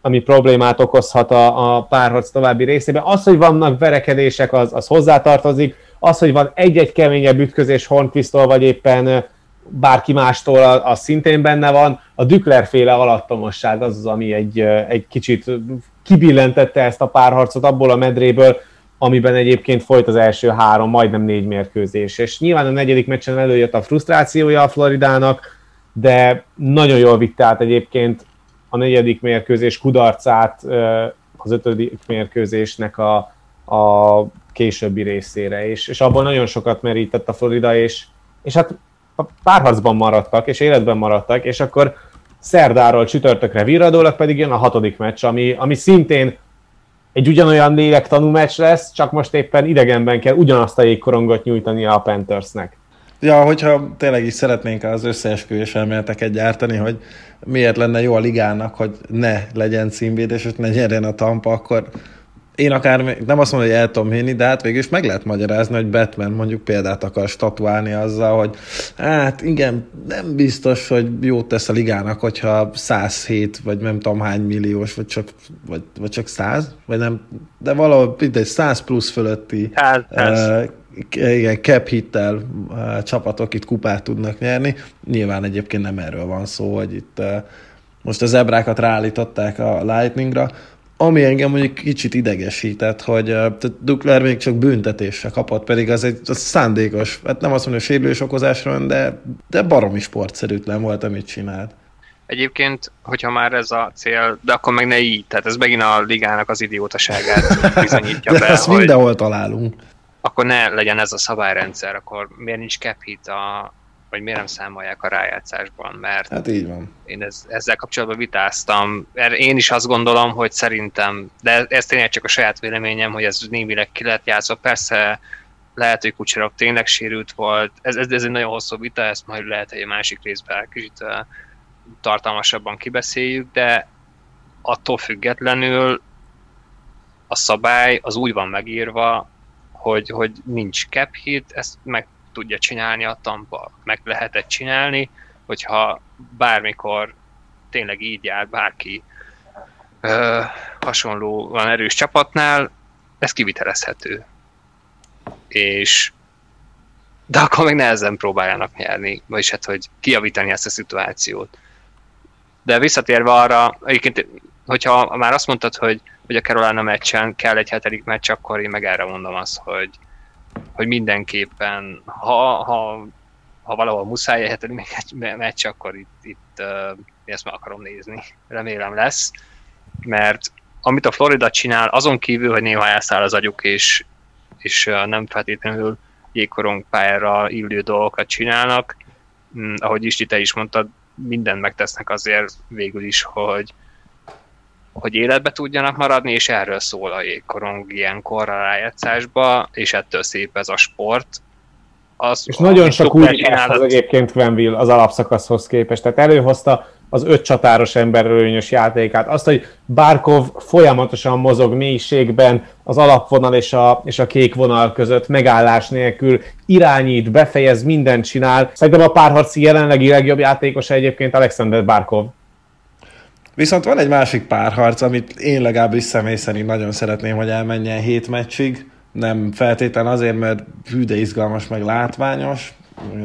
ami problémát okozhat a, a párharc további részében. Az, hogy vannak verekedések, az, az hozzátartozik, az, hogy van egy-egy keményebb ütközés Hornquistól, vagy éppen bárki mástól, az szintén benne van. A Dükler féle alattomosság az az, ami egy, egy kicsit kibillentette ezt a párharcot abból a medréből, amiben egyébként folyt az első három, majdnem négy mérkőzés. És nyilván a negyedik meccsen előjött a frusztrációja a Floridának, de nagyon jól vitte át egyébként a negyedik mérkőzés kudarcát az ötödik mérkőzésnek a, a későbbi részére, és, és abból nagyon sokat merített a Florida, és, és hát a párharcban maradtak, és életben maradtak, és akkor szerdáról csütörtökre virradólag pedig jön a hatodik meccs, ami, ami szintén egy ugyanolyan lélektanú meccs lesz, csak most éppen idegenben kell ugyanazt a jégkorongot nyújtani a Panthersnek.
Ja, hogyha tényleg is szeretnénk az összeesküvés elméleteket gyártani, hogy miért lenne jó a ligának, hogy ne legyen címvédés, és ne nyerjen a Tampa, akkor én akár nem azt mondom, hogy el tudom hinni, de hát végül is meg lehet magyarázni, hogy Batman mondjuk példát akar statuálni azzal, hogy hát igen, nem biztos, hogy jót tesz a ligának, hogyha 107 vagy nem tudom hány milliós, vagy csak, vagy, vagy csak 100, vagy nem, de valahol egy 100 plusz fölötti
hát, uh,
igen, cap hittel uh, csapatok itt kupát tudnak nyerni. Nyilván egyébként nem erről van szó, hogy itt uh, most az ebrákat ráállították a Lightningra, ami engem mondjuk kicsit idegesített, hogy Dukler még csak büntetésre kapott, pedig az egy az szándékos, hát nem azt mondom, hogy sérülés okozásra, de, de baromi sportszerűtlen volt, amit csinált.
Egyébként, hogyha már ez a cél, de akkor meg ne így, tehát ez megint a ligának az idiótaságát bizonyítja
de
be,
ezt
hogy
mindenhol találunk.
akkor ne legyen ez a szabályrendszer, akkor miért nincs cap hit a, vagy miért nem számolják a rájátszásban, mert
Hát így van.
én ez, ezzel kapcsolatban vitáztam. Én is azt gondolom, hogy szerintem, de ez tényleg csak a saját véleményem, hogy ez némileg ki lehet játszva. Persze lehet, hogy Kucserov tényleg sérült volt. Ez, ez, ez egy nagyon hosszú vita, ezt majd lehet, hogy egy másik részben kicsit tartalmasabban kibeszéljük, de attól függetlenül a szabály az úgy van megírva, hogy, hogy nincs cap hit, ezt meg tudja csinálni a Tampa, meg lehetett csinálni, hogyha bármikor tényleg így jár bárki ö, hasonlóan erős csapatnál, ez kivitelezhető. És de akkor meg nehezen próbáljanak nyerni, vagyis hát, hogy kijavítani ezt a szituációt. De visszatérve arra, egyébként, hogyha már azt mondtad, hogy, hogy a Carolina meccsen kell egy hetedik meccs, akkor én meg erre mondom azt, hogy, hogy mindenképpen, ha, ha, ha valahol muszáj egy hetedik meccs, akkor itt, itt ezt meg akarom nézni. Remélem lesz, mert amit a Florida csinál, azon kívül, hogy néha elszáll az agyuk, és, és nem feltétlenül jégkorong pályára illő dolgokat csinálnak, mm, ahogy Isti te is mondtad, mindent megtesznek azért végül is, hogy, hogy életbe tudjanak maradni, és erről szól a jégkorong ilyenkor a rájátszásba, és ettől szép ez a sport. Az,
És nagyon sok új az egyébként Gwenville az alapszakaszhoz képest. Tehát előhozta az öt csatáros emberölőnyös játékát. Azt, hogy Barkov folyamatosan mozog mélységben az alapvonal és a, és a kék vonal között, megállás nélkül, irányít, befejez, mindent csinál. Szerintem a párharci jelenlegi legjobb játékosa egyébként Alexander Barkov.
Viszont van egy másik párharc, amit én legalábbis személy szerint nagyon szeretném, hogy elmenjen hét meccsig. Nem feltétlen azért, mert hű de izgalmas, meg látványos,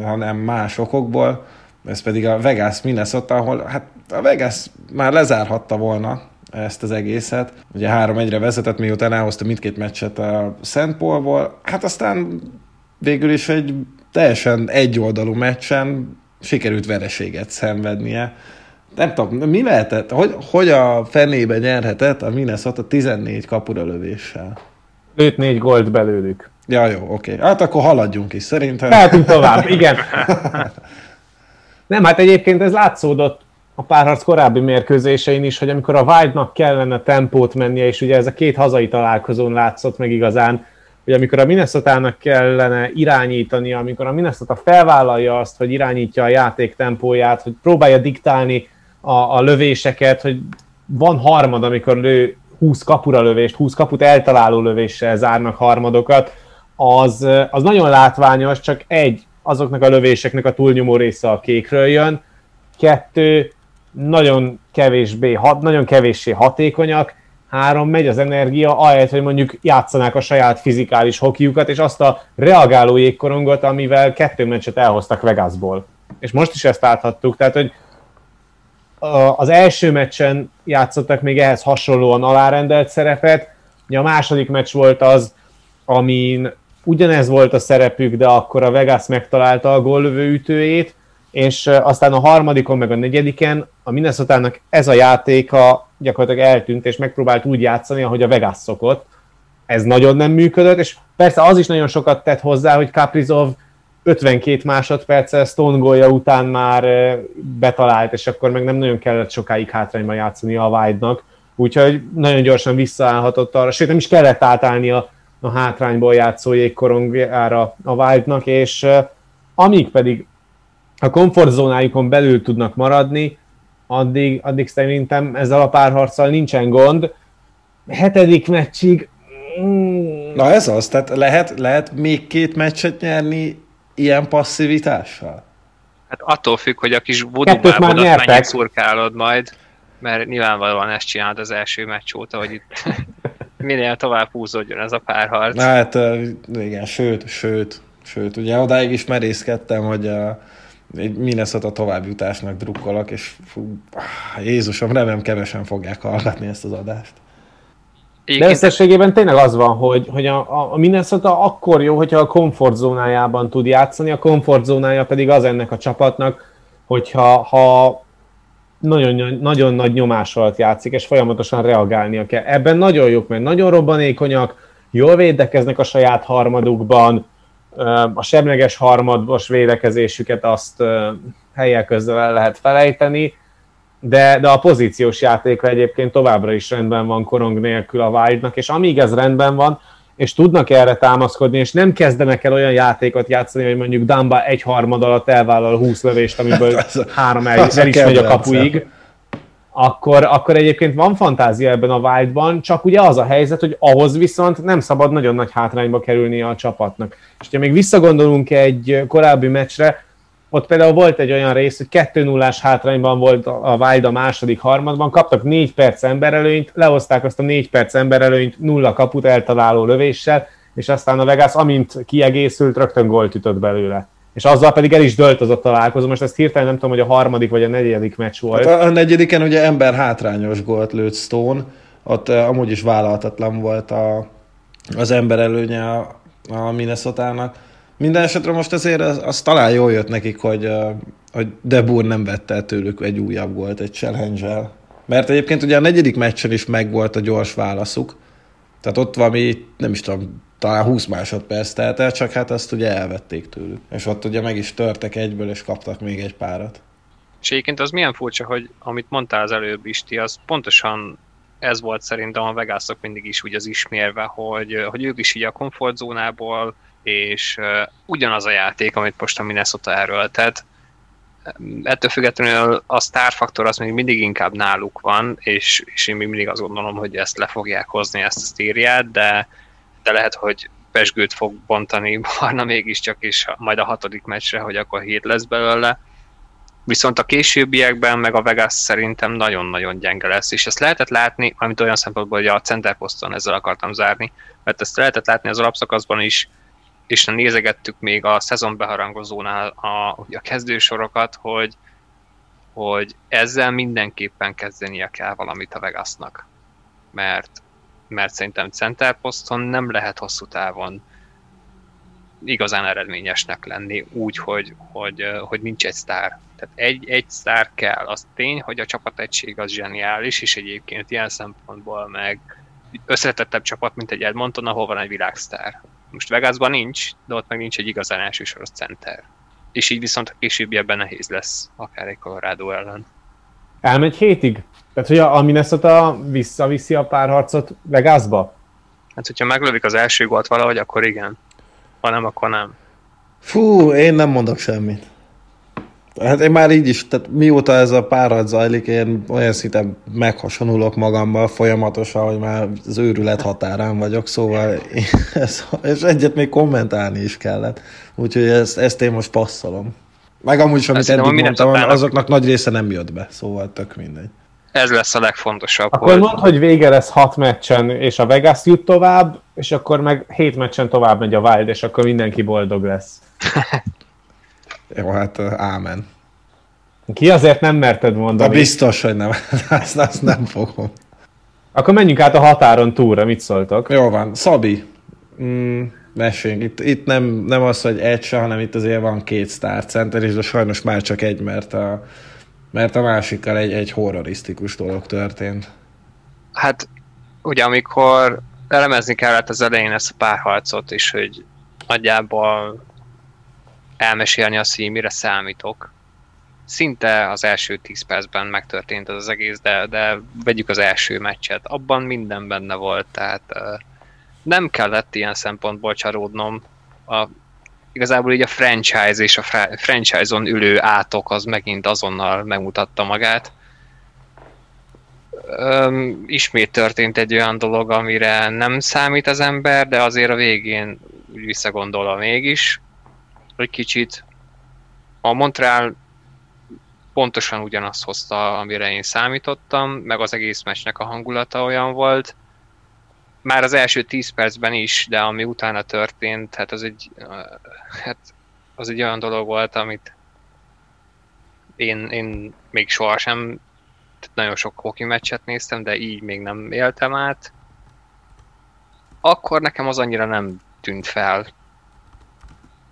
hanem más okokból. Ez pedig a Vegas Minnesota, ahol hát a Vegas már lezárhatta volna ezt az egészet. Ugye 3-1-re vezetett, miután elhozta mindkét meccset a Szent Paulból. Hát aztán végül is egy teljesen egyoldalú meccsen sikerült vereséget szenvednie nem tudom, mi lehetett, hogy, hogy a fenébe nyerhetett a Minnesota 14 kapura lövéssel?
Lőtt négy gólt belőlük.
Ja, jó, oké. Okay. Hát akkor haladjunk is, szerintem.
Mehetünk tovább, igen. Nem, hát egyébként ez látszódott a párharc korábbi mérkőzésein is, hogy amikor a Wildnak kellene tempót mennie, és ugye ez a két hazai találkozón látszott meg igazán, hogy amikor a minnesota kellene irányítani, amikor a Minnesota felvállalja azt, hogy irányítja a játék tempóját, hogy próbálja diktálni a, a lövéseket, hogy van harmad, amikor lő 20 kapura lövést, 20 kaput eltaláló lövéssel zárnak harmadokat, az, az nagyon látványos, csak egy, azoknak a lövéseknek a túlnyomó része a kékről jön, kettő, nagyon kevésbé, hat, nagyon kevéssé hatékonyak, három, megy az energia, ahelyett, hogy mondjuk játszanák a saját fizikális hokiukat, és azt a reagáló jégkorongot, amivel kettő meccset elhoztak Vegasból. És most is ezt láthattuk, tehát, hogy az első meccsen játszottak még ehhez hasonlóan alárendelt szerepet, a második meccs volt az, amin ugyanez volt a szerepük, de akkor a Vegas megtalálta a góllövő ütőjét, és aztán a harmadikon meg a negyediken a minnesota ez a játéka gyakorlatilag eltűnt, és megpróbált úgy játszani, ahogy a Vegas szokott. Ez nagyon nem működött, és persze az is nagyon sokat tett hozzá, hogy Kaprizov 52 másodperccel Stone gólja után már betalált, és akkor meg nem nagyon kellett sokáig hátrányban játszani a White-nak, úgyhogy nagyon gyorsan visszaállhatott arra, sőt nem is kellett átállni a, a hátrányból játszó jégkorongjára a White-nak, és amíg pedig a komfortzónájukon belül tudnak maradni, addig, addig szerintem ezzel a párharccal nincsen gond. Hetedik meccsig...
Mm. Na ez az, tehát lehet, lehet még két meccset nyerni ilyen passzivitással?
Hát attól függ, hogy a kis vudubábodat mennyit szurkálod majd, mert nyilvánvalóan ezt csinálod az első meccs óta, hogy itt minél tovább húzódjon ez a párharc.
Na hát igen, sőt, sőt, sőt, ugye odáig is merészkedtem, hogy a, egy Minnesota továbbjutásnak drukkolok, és fú, Jézusom, remélem kevesen fogják hallgatni ezt az adást.
De összességében tényleg az van, hogy, hogy a, a Minnesota akkor jó, hogyha a komfortzónájában tud játszani, a komfortzónája pedig az ennek a csapatnak, hogyha ha nagyon, nagyon nagy nyomás alatt játszik, és folyamatosan reagálnia kell. Ebben nagyon jók, mert nagyon robbanékonyak, jól védekeznek a saját harmadukban, a semleges harmados védekezésüket azt helyek közül el lehet felejteni, de, de a pozíciós játéka egyébként továbbra is rendben van korong nélkül a Wildnak, és amíg ez rendben van, és tudnak erre támaszkodni, és nem kezdenek el olyan játékot játszani, hogy mondjuk Damba egy harmad alatt elvállal 20 lövést, amiből három el, el is megy a kapuig, akkor, akkor egyébként van fantázia ebben a Wildban, csak ugye az a helyzet, hogy ahhoz viszont nem szabad nagyon nagy hátrányba kerülni a csapatnak. És ha még visszagondolunk egy korábbi meccsre, ott például volt egy olyan rész, hogy 2 0 hátrányban volt a Wild a második harmadban, kaptak 4 perc emberelőnyt, lehozták azt a 4 perc emberelőnyt nulla kaput eltaláló lövéssel, és aztán a Vegas, amint kiegészült, rögtön gólt ütött belőle. És azzal pedig el is dölt az a találkozó. Most ezt hirtelen nem tudom, hogy a harmadik vagy a negyedik meccs volt.
Hát a negyediken ugye ember hátrányos gólt lőtt Stone, ott uh, amúgy is vállalhatatlan volt a, az ember előnye a, a Minnesota-nak minden esetre most azért az, az talán jól jött nekik, hogy, hogy Debur nem vette el tőlük egy újabb volt egy challenge Mert egyébként ugye a negyedik meccsen is megvolt a gyors válaszuk. Tehát ott valami, nem is tudom, talán 20 másodperc telt el, csak hát azt ugye elvették tőlük. És ott ugye meg is törtek egyből, és kaptak még egy párat.
És egyébként az milyen furcsa, hogy amit mondtál az előbb Isti, az pontosan ez volt szerintem a Vegasok mindig is úgy az ismérve, hogy, hogy ők is így a komfortzónából és ugyanaz a játék, amit most a Minnesota erről, tehát ettől függetlenül a faktor az még mindig inkább náluk van, és, és én még mindig azt gondolom, hogy ezt le fogják hozni, ezt a sztériát, de, de lehet, hogy pesgőt fog bontani Barna mégiscsak is majd a hatodik meccsre, hogy akkor hét lesz belőle. Viszont a későbbiekben meg a Vegas szerintem nagyon-nagyon gyenge lesz, és ezt lehetett látni, amit olyan szempontból, hogy a center poszton ezzel akartam zárni, mert ezt lehetett látni az alapszakaszban is, és nézegettük még a szezon beharangozónál a, a kezdősorokat, hogy, hogy ezzel mindenképpen kezdenie kell valamit a Vegasnak. Mert, mert szerintem center poszton nem lehet hosszú távon igazán eredményesnek lenni úgy, hogy, hogy, hogy nincs egy sztár. Tehát egy, egy sztár kell. Az tény, hogy a csapategység az zseniális, és egyébként ilyen szempontból meg összetettebb csapat, mint egy Edmonton, ahol van egy világsztár. Most Vegasban nincs, de ott meg nincs egy igazán elsősoros center. És így viszont a későbbiekben nehéz lesz, akár egy Colorado ellen.
Elmegy hétig? Tehát, hogy a Minnesota visszaviszi a párharcot Vegasba?
Hát, hogyha meglövik az első gólt valahogy, akkor igen. Ha nem, akkor nem.
Fú, én nem mondok semmit. Hát én már így is, tehát mióta ez a párat zajlik, én olyan szinten meghasonulok magammal folyamatosan, hogy már az őrület határán vagyok, szóval ez, és egyet még kommentálni is kellett. Úgyhogy ezt, ezt én most passzolom. Meg amúgy is, amit eddig mondtam, azoknak nagy része nem jött be, szóval tök mindegy.
Ez lesz a legfontosabb.
Akkor hogy... mondd, hogy vége lesz hat meccsen, és a Vegas jut tovább, és akkor meg hét meccsen tovább megy a Wild, és akkor mindenki boldog lesz.
Jó, hát ámen.
Ki azért nem merted mondani?
Na biztos, hogy nem. azt, azt nem fogom.
Akkor menjünk át a határon túlra, mit szóltok?
Jó van. Szabi, Mm, meséljünk. Itt, itt nem, nem az, hogy egy se, hanem itt azért van két sztárcenter, és de sajnos már csak egy, mert a, mert a másikkal egy, egy horrorisztikus dolog történt.
Hát, ugye amikor elemezni kellett az elején ezt a párharcot is, hogy nagyjából elmesélni azt, hogy mire számítok. Szinte az első 10 percben megtörtént ez az egész, de, de vegyük az első meccset. Abban minden benne volt, tehát nem kellett ilyen szempontból csaródnom. A, igazából így a franchise és a fra- franchise-on ülő átok az megint azonnal megmutatta magát. Öm, ismét történt egy olyan dolog, amire nem számít az ember, de azért a végén úgy visszagondolva mégis, hogy kicsit a Montreal pontosan ugyanazt hozta, amire én számítottam, meg az egész meccsnek a hangulata olyan volt, már az első 10 percben is, de ami utána történt, hát az egy, hát az egy olyan dolog volt, amit én, én még sohasem, nagyon sok hoki meccset néztem, de így még nem éltem át. Akkor nekem az annyira nem tűnt fel,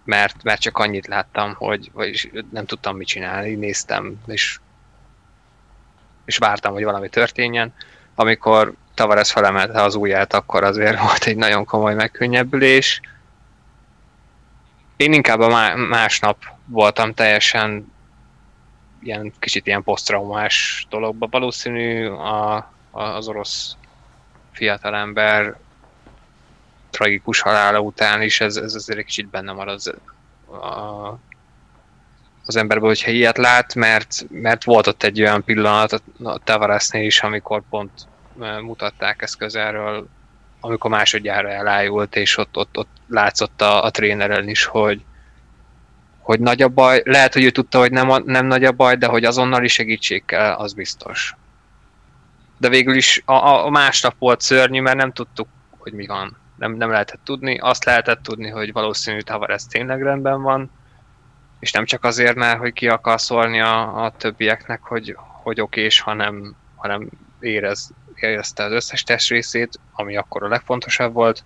mert, mert csak annyit láttam, hogy vagyis nem tudtam mit csinálni, néztem, és, és vártam, hogy valami történjen. Amikor Tavares felemelte az ujját, akkor azért volt egy nagyon komoly megkönnyebbülés. Én inkább a másnap voltam teljesen ilyen kicsit ilyen posztraumás dologba. Valószínű a, a, az orosz fiatalember tragikus halála után is ez, ez azért egy kicsit benne marad az, a, az emberben, hogyha ilyet lát, mert, mert volt ott egy olyan pillanat a Tavaresnél is, amikor pont mutatták ezt közelről, amikor másodjára elájult, és ott, ott, ott látszott a, a tréneren is, hogy, hogy nagy a baj. Lehet, hogy ő tudta, hogy nem, nem nagy a baj, de hogy azonnali segítség kell, az biztos. De végül is a, a másnap volt szörnyű, mert nem tudtuk, hogy mi van. Nem, nem lehetett tudni. Azt lehetett tudni, hogy valószínű Tavares tényleg rendben van, és nem csak azért, mert hogy ki akar szólni a, a többieknek, hogy, hogy okés, hanem, hanem érez, érezte az összes testrészét, ami akkor a legfontosabb volt,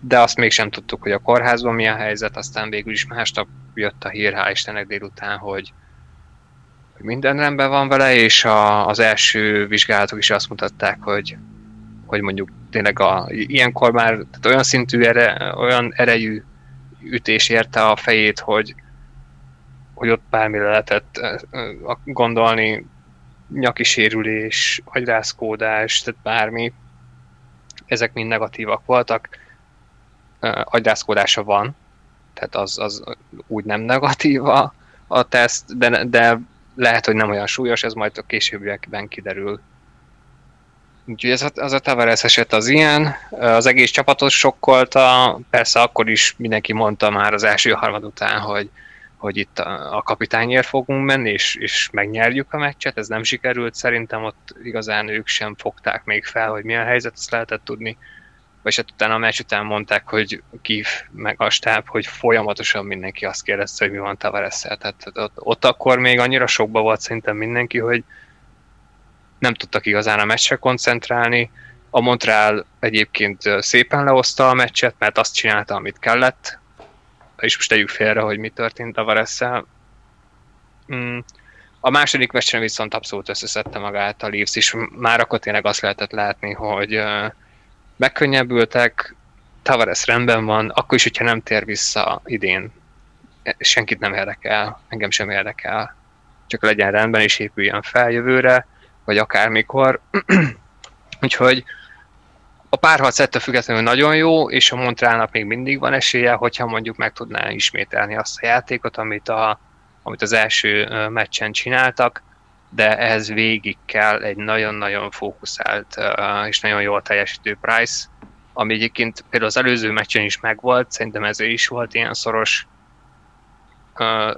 de azt mégsem tudtuk, hogy a kórházban mi a helyzet, aztán végül is másnap jött a hír, hál' Istennek délután, hogy, hogy minden rendben van vele, és a, az első vizsgálatok is azt mutatták, hogy, hogy mondjuk tényleg a, ilyenkor már tehát olyan szintű, ere, olyan erejű ütés érte a fejét, hogy, hogy ott bármire lehetett gondolni, nyaki sérülés, agyrázkódás, tehát bármi, ezek mind negatívak voltak. Agyrázkódása van, tehát az, az úgy nem negatív a, a teszt, de, de lehet, hogy nem olyan súlyos, ez majd a későbbiekben kiderül. Úgyhogy ez a, az a Tavares eset az ilyen, az egész csapatot sokkolta, persze akkor is mindenki mondta már az első harmad után, hogy hogy itt a, a kapitányért fogunk menni, és, és megnyerjük a meccset, ez nem sikerült, szerintem ott igazán ők sem fogták még fel, hogy mi a helyzet, azt lehetett tudni. Vagy hát utána a meccs után mondták, hogy Kif meg a stáb, hogy folyamatosan mindenki azt kérdezte, hogy mi van tavares Tehát ott, ott akkor még annyira sokba volt szerintem mindenki, hogy nem tudtak igazán a meccsre koncentrálni. A Montreal egyébként szépen lehozta a meccset, mert azt csinálta, amit kellett, és most tegyük félre, hogy mi történt a Varesszel. Mm. A második meccsen viszont abszolút összeszedte magát a Leafs, és már akkor tényleg azt lehetett látni, hogy megkönnyebbültek, Tavares rendben van, akkor is, hogyha nem tér vissza idén, senkit nem érdekel, engem sem érdekel. Csak legyen rendben és épüljön fel jövőre, vagy akármikor. Úgyhogy a párharc ettől függetlenül nagyon jó, és a Montrealnak még mindig van esélye, hogyha mondjuk meg tudná ismételni azt a játékot, amit, a, amit az első meccsen csináltak, de ehhez végig kell egy nagyon-nagyon fókuszált és nagyon jól teljesítő Price, ami egyébként például az előző meccsen is megvolt, szerintem ezért is volt ilyen szoros.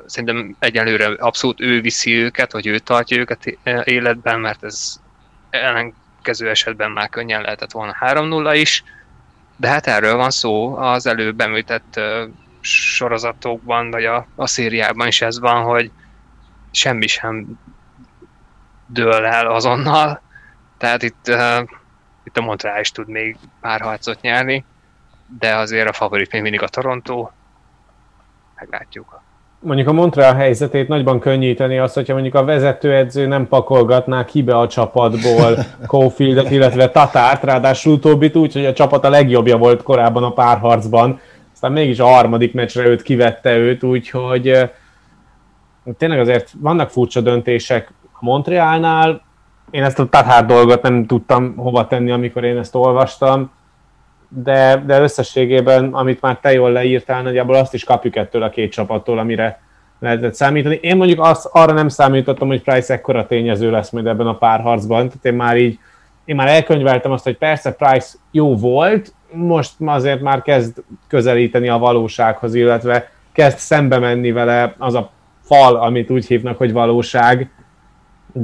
Szerintem egyelőre abszolút ő viszi őket, vagy ő tartja őket életben, mert ez ellen következő esetben már könnyen lehetett volna 3-0 is, de hát erről van szó, az előbb említett sorozatokban, vagy a, a szériában is ez van, hogy semmi sem dől el azonnal, tehát itt, uh, itt a Montreal is tud még pár harcot nyerni, de azért a favorit még mindig a Toronto. Meglátjuk.
Mondjuk a Montreal helyzetét nagyban könnyíteni az, hogyha mondjuk a vezetőedző nem pakolgatná ki be a csapatból Caulfieldet, illetve Tatárt, ráadásul utóbbit úgy, hogy a csapat a legjobbja volt korábban a párharcban, aztán mégis a harmadik meccsre őt kivette őt, úgyhogy tényleg azért vannak furcsa döntések a Montrealnál, én ezt a Tatár dolgot nem tudtam hova tenni, amikor én ezt olvastam, de, de összességében, amit már te jól leírtál, nagyjából azt is kapjuk ettől a két csapattól, amire lehetett számítani. Én mondjuk azt, arra nem számítottam, hogy Price ekkora tényező lesz majd ebben a párharcban, tehát én már így, én már elkönyveltem azt, hogy persze Price jó volt, most azért már kezd közelíteni a valósághoz, illetve kezd szembe menni vele az a fal, amit úgy hívnak, hogy valóság,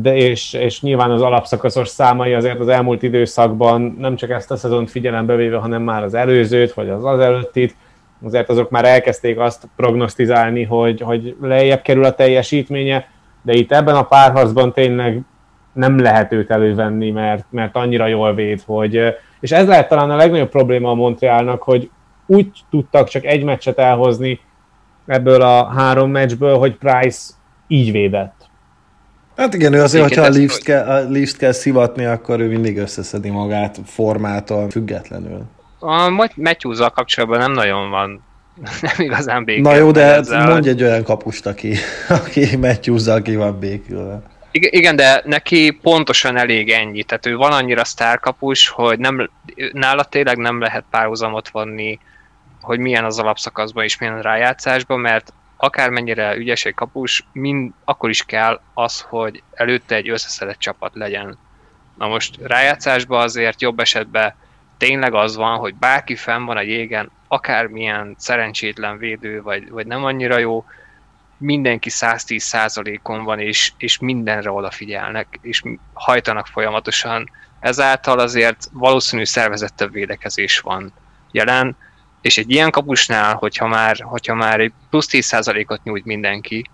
de és, és nyilván az alapszakaszos számai azért az elmúlt időszakban nem csak ezt a szezont figyelembe véve, hanem már az előzőt, vagy az az előttit, azért azok már elkezdték azt prognosztizálni, hogy, hogy lejjebb kerül a teljesítménye, de itt ebben a párharcban tényleg nem lehet őt elővenni, mert, mert annyira jól véd, hogy, és ez lehet talán a legnagyobb probléma a Montrealnak, hogy úgy tudtak csak egy meccset elhozni ebből a három meccsből, hogy Price így védett.
Hát igen, ő azért, hogyha a lift, kell, a lift kell szivatni, akkor ő mindig összeszedi magát formától függetlenül.
A matthews kapcsolatban nem nagyon van nem igazán békül.
Na jó, de ezzel. mondj egy olyan kapust, aki, aki matthews ki van békülve.
Igen, de neki pontosan elég ennyi. Tehát ő van annyira sztárkapus, hogy nem, nála tényleg nem lehet párhuzamot vonni, hogy milyen az alapszakaszban és milyen rájátszásban, mert akármennyire ügyes egy kapus, mind, akkor is kell az, hogy előtte egy összeszedett csapat legyen. Na most rájátszásban azért jobb esetben tényleg az van, hogy bárki fenn van a jégen, akármilyen szerencsétlen védő, vagy, vagy nem annyira jó, mindenki 110%-on van, és, és mindenre odafigyelnek, és hajtanak folyamatosan. Ezáltal azért valószínű szervezettebb védekezés van jelen, és egy ilyen kapusnál, hogyha már, hogyha már egy plusz 10%-ot nyújt mindenki,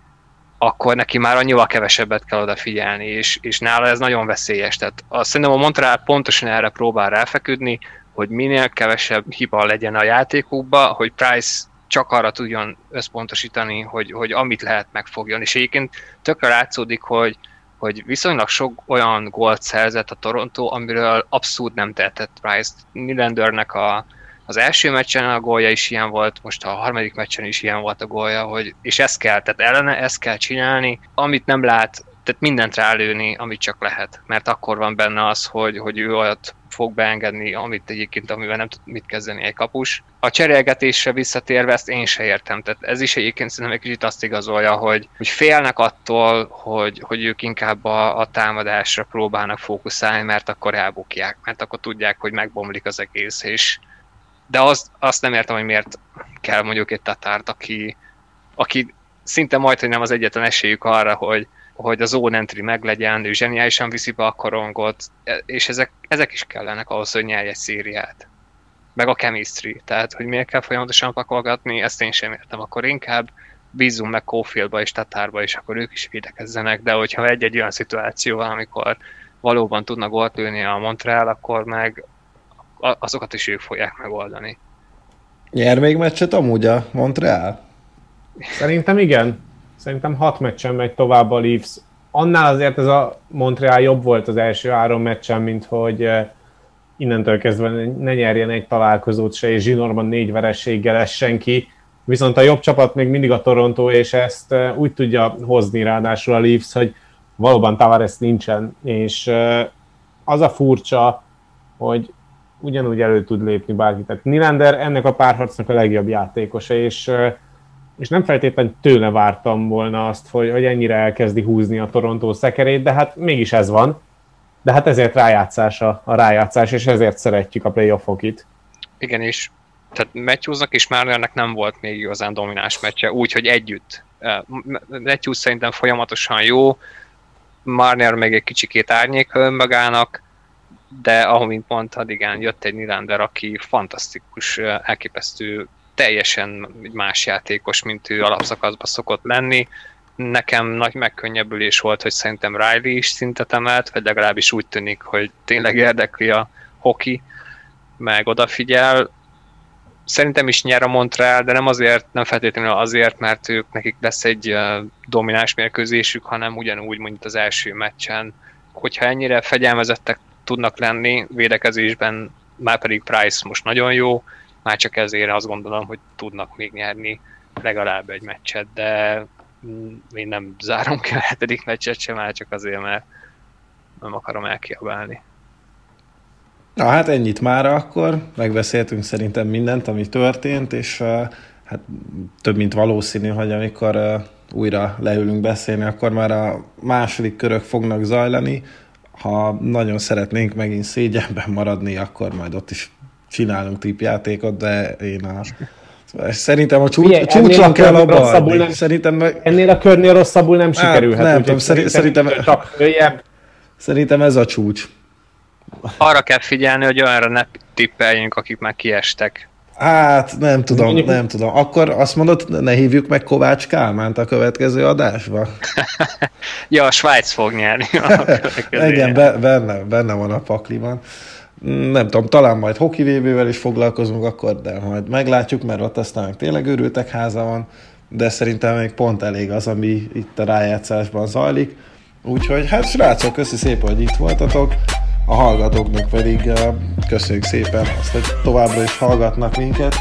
akkor neki már annyival kevesebbet kell odafigyelni, és, és nála ez nagyon veszélyes. Tehát azt szerintem a Montreal pontosan erre próbál ráfeküdni, hogy minél kevesebb hiba legyen a játékukba, hogy Price csak arra tudjon összpontosítani, hogy, hogy amit lehet megfogjon. És egyébként tökre látszódik, hogy, hogy viszonylag sok olyan gólt szerzett a Toronto, amiről abszolút nem tehetett Price. Nylandernek a, az első meccsen a gólja is ilyen volt, most a harmadik meccsen is ilyen volt a gólja, hogy, és ezt kell, tehát ellene ezt kell csinálni, amit nem lát, tehát mindent rálőni, amit csak lehet, mert akkor van benne az, hogy, hogy ő olyat fog beengedni, amit egyébként, amivel nem tud mit kezdeni egy kapus. A cserélgetésre visszatérve ezt én se értem, tehát ez is egyébként szerintem egy kicsit azt igazolja, hogy, hogy félnek attól, hogy, hogy ők inkább a, a támadásra próbálnak fókuszálni, mert akkor elbukják, mert akkor tudják, hogy megbomlik az egész, és, de azt, azt nem értem, hogy miért kell mondjuk egy tatárt, aki, aki szinte majd, hogy nem az egyetlen esélyük arra, hogy, hogy a zone entry meglegyen, ő zseniálisan viszi be a korongot, és ezek, ezek is kellenek ahhoz, hogy nyelj egy szériát. Meg a chemistry, tehát hogy miért kell folyamatosan pakolgatni, ezt én sem értem. Akkor inkább bízunk meg Kófieldba és Tatárba, és akkor ők is védekezzenek, de hogyha egy-egy olyan szituáció van, amikor valóban tudnak gólt lőni a Montreal, akkor meg azokat is ők fogják megoldani.
Nyer még meccset amúgy a Montreal?
Szerintem igen. Szerintem hat meccsen megy tovább a Leafs. Annál azért ez a Montreal jobb volt az első három meccsen, mint hogy eh, innentől kezdve ne nyerjen egy találkozót se, és zsinórban négy verességgel essen ki. Viszont a jobb csapat még mindig a Toronto, és ezt eh, úgy tudja hozni ráadásul a Leafs, hogy valóban Tavares nincsen, és eh, az a furcsa, hogy ugyanúgy elő tud lépni bárki. Tehát Nylander ennek a párharcnak a legjobb játékosa, és, és nem feltétlenül tőle vártam volna azt, hogy, hogy ennyire elkezdi húzni a Toronto szekerét, de hát mégis ez van. De hát ezért rájátszás a, a rájátszás, és ezért szeretjük a playoffok itt.
Igen, és tehát Matthewsnak és Marnernek nem volt még igazán domináns meccse, úgyhogy együtt. Matthews szerintem folyamatosan jó, Marner még egy kicsikét árnyék önmagának, de ahogy mondtad, igen, jött egy Nylander, aki fantasztikus, elképesztő, teljesen más játékos, mint ő alapszakaszban szokott lenni. Nekem nagy megkönnyebbülés volt, hogy szerintem Riley is szintet emelt, vagy legalábbis úgy tűnik, hogy tényleg érdekli a hoki, meg odafigyel. szerintem is nyer a Montreal, de nem azért, nem feltétlenül azért, mert ők nekik lesz egy domináns mérkőzésük, hanem ugyanúgy, mint az első meccsen. Hogyha ennyire fegyelmezettek tudnak lenni védekezésben, már pedig Price most nagyon jó, már csak ezért azt gondolom, hogy tudnak még nyerni legalább egy meccset, de én nem zárom ki a hetedik meccset sem, már csak azért, mert nem akarom elkiabálni.
Na hát ennyit már akkor, megbeszéltünk szerintem mindent, ami történt, és hát több mint valószínű, hogy amikor újra leülünk beszélni, akkor már a második körök fognak zajlani. Ha nagyon szeretnénk megint szégyenben maradni, akkor majd ott is csinálunk tippjátékot, de én a Szerintem a csúcs, Milyen, csúcsra kell abba
nem, Szerintem meg... Ennél a körnél rosszabbul nem hát, sikerülhet.
Nem tudom, szerintem, szerintem, szerintem ez a csúcs.
Arra kell figyelni, hogy olyanra ne tippeljünk, akik már kiestek.
Hát nem tudom, nem tudom. Akkor azt mondod, ne hívjuk meg Kovács Kálmánt a következő adásba?
ja, a Svájc fog nyerni.
Igen, be, benne, benne van a pakliban. Nem tudom, talán majd hokivévével is foglalkozunk akkor, de majd meglátjuk, mert ott aztán tényleg őrültek háza van, de szerintem még pont elég az, ami itt a rájátszásban zajlik. Úgyhogy hát srácok, köszi szépen, hogy itt voltatok a hallgatóknak pedig uh, köszönjük szépen azt, hogy továbbra is hallgatnak minket,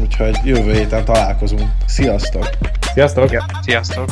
úgyhogy jövő héten találkozunk. Sziasztok!
Sziasztok!
Sziasztok!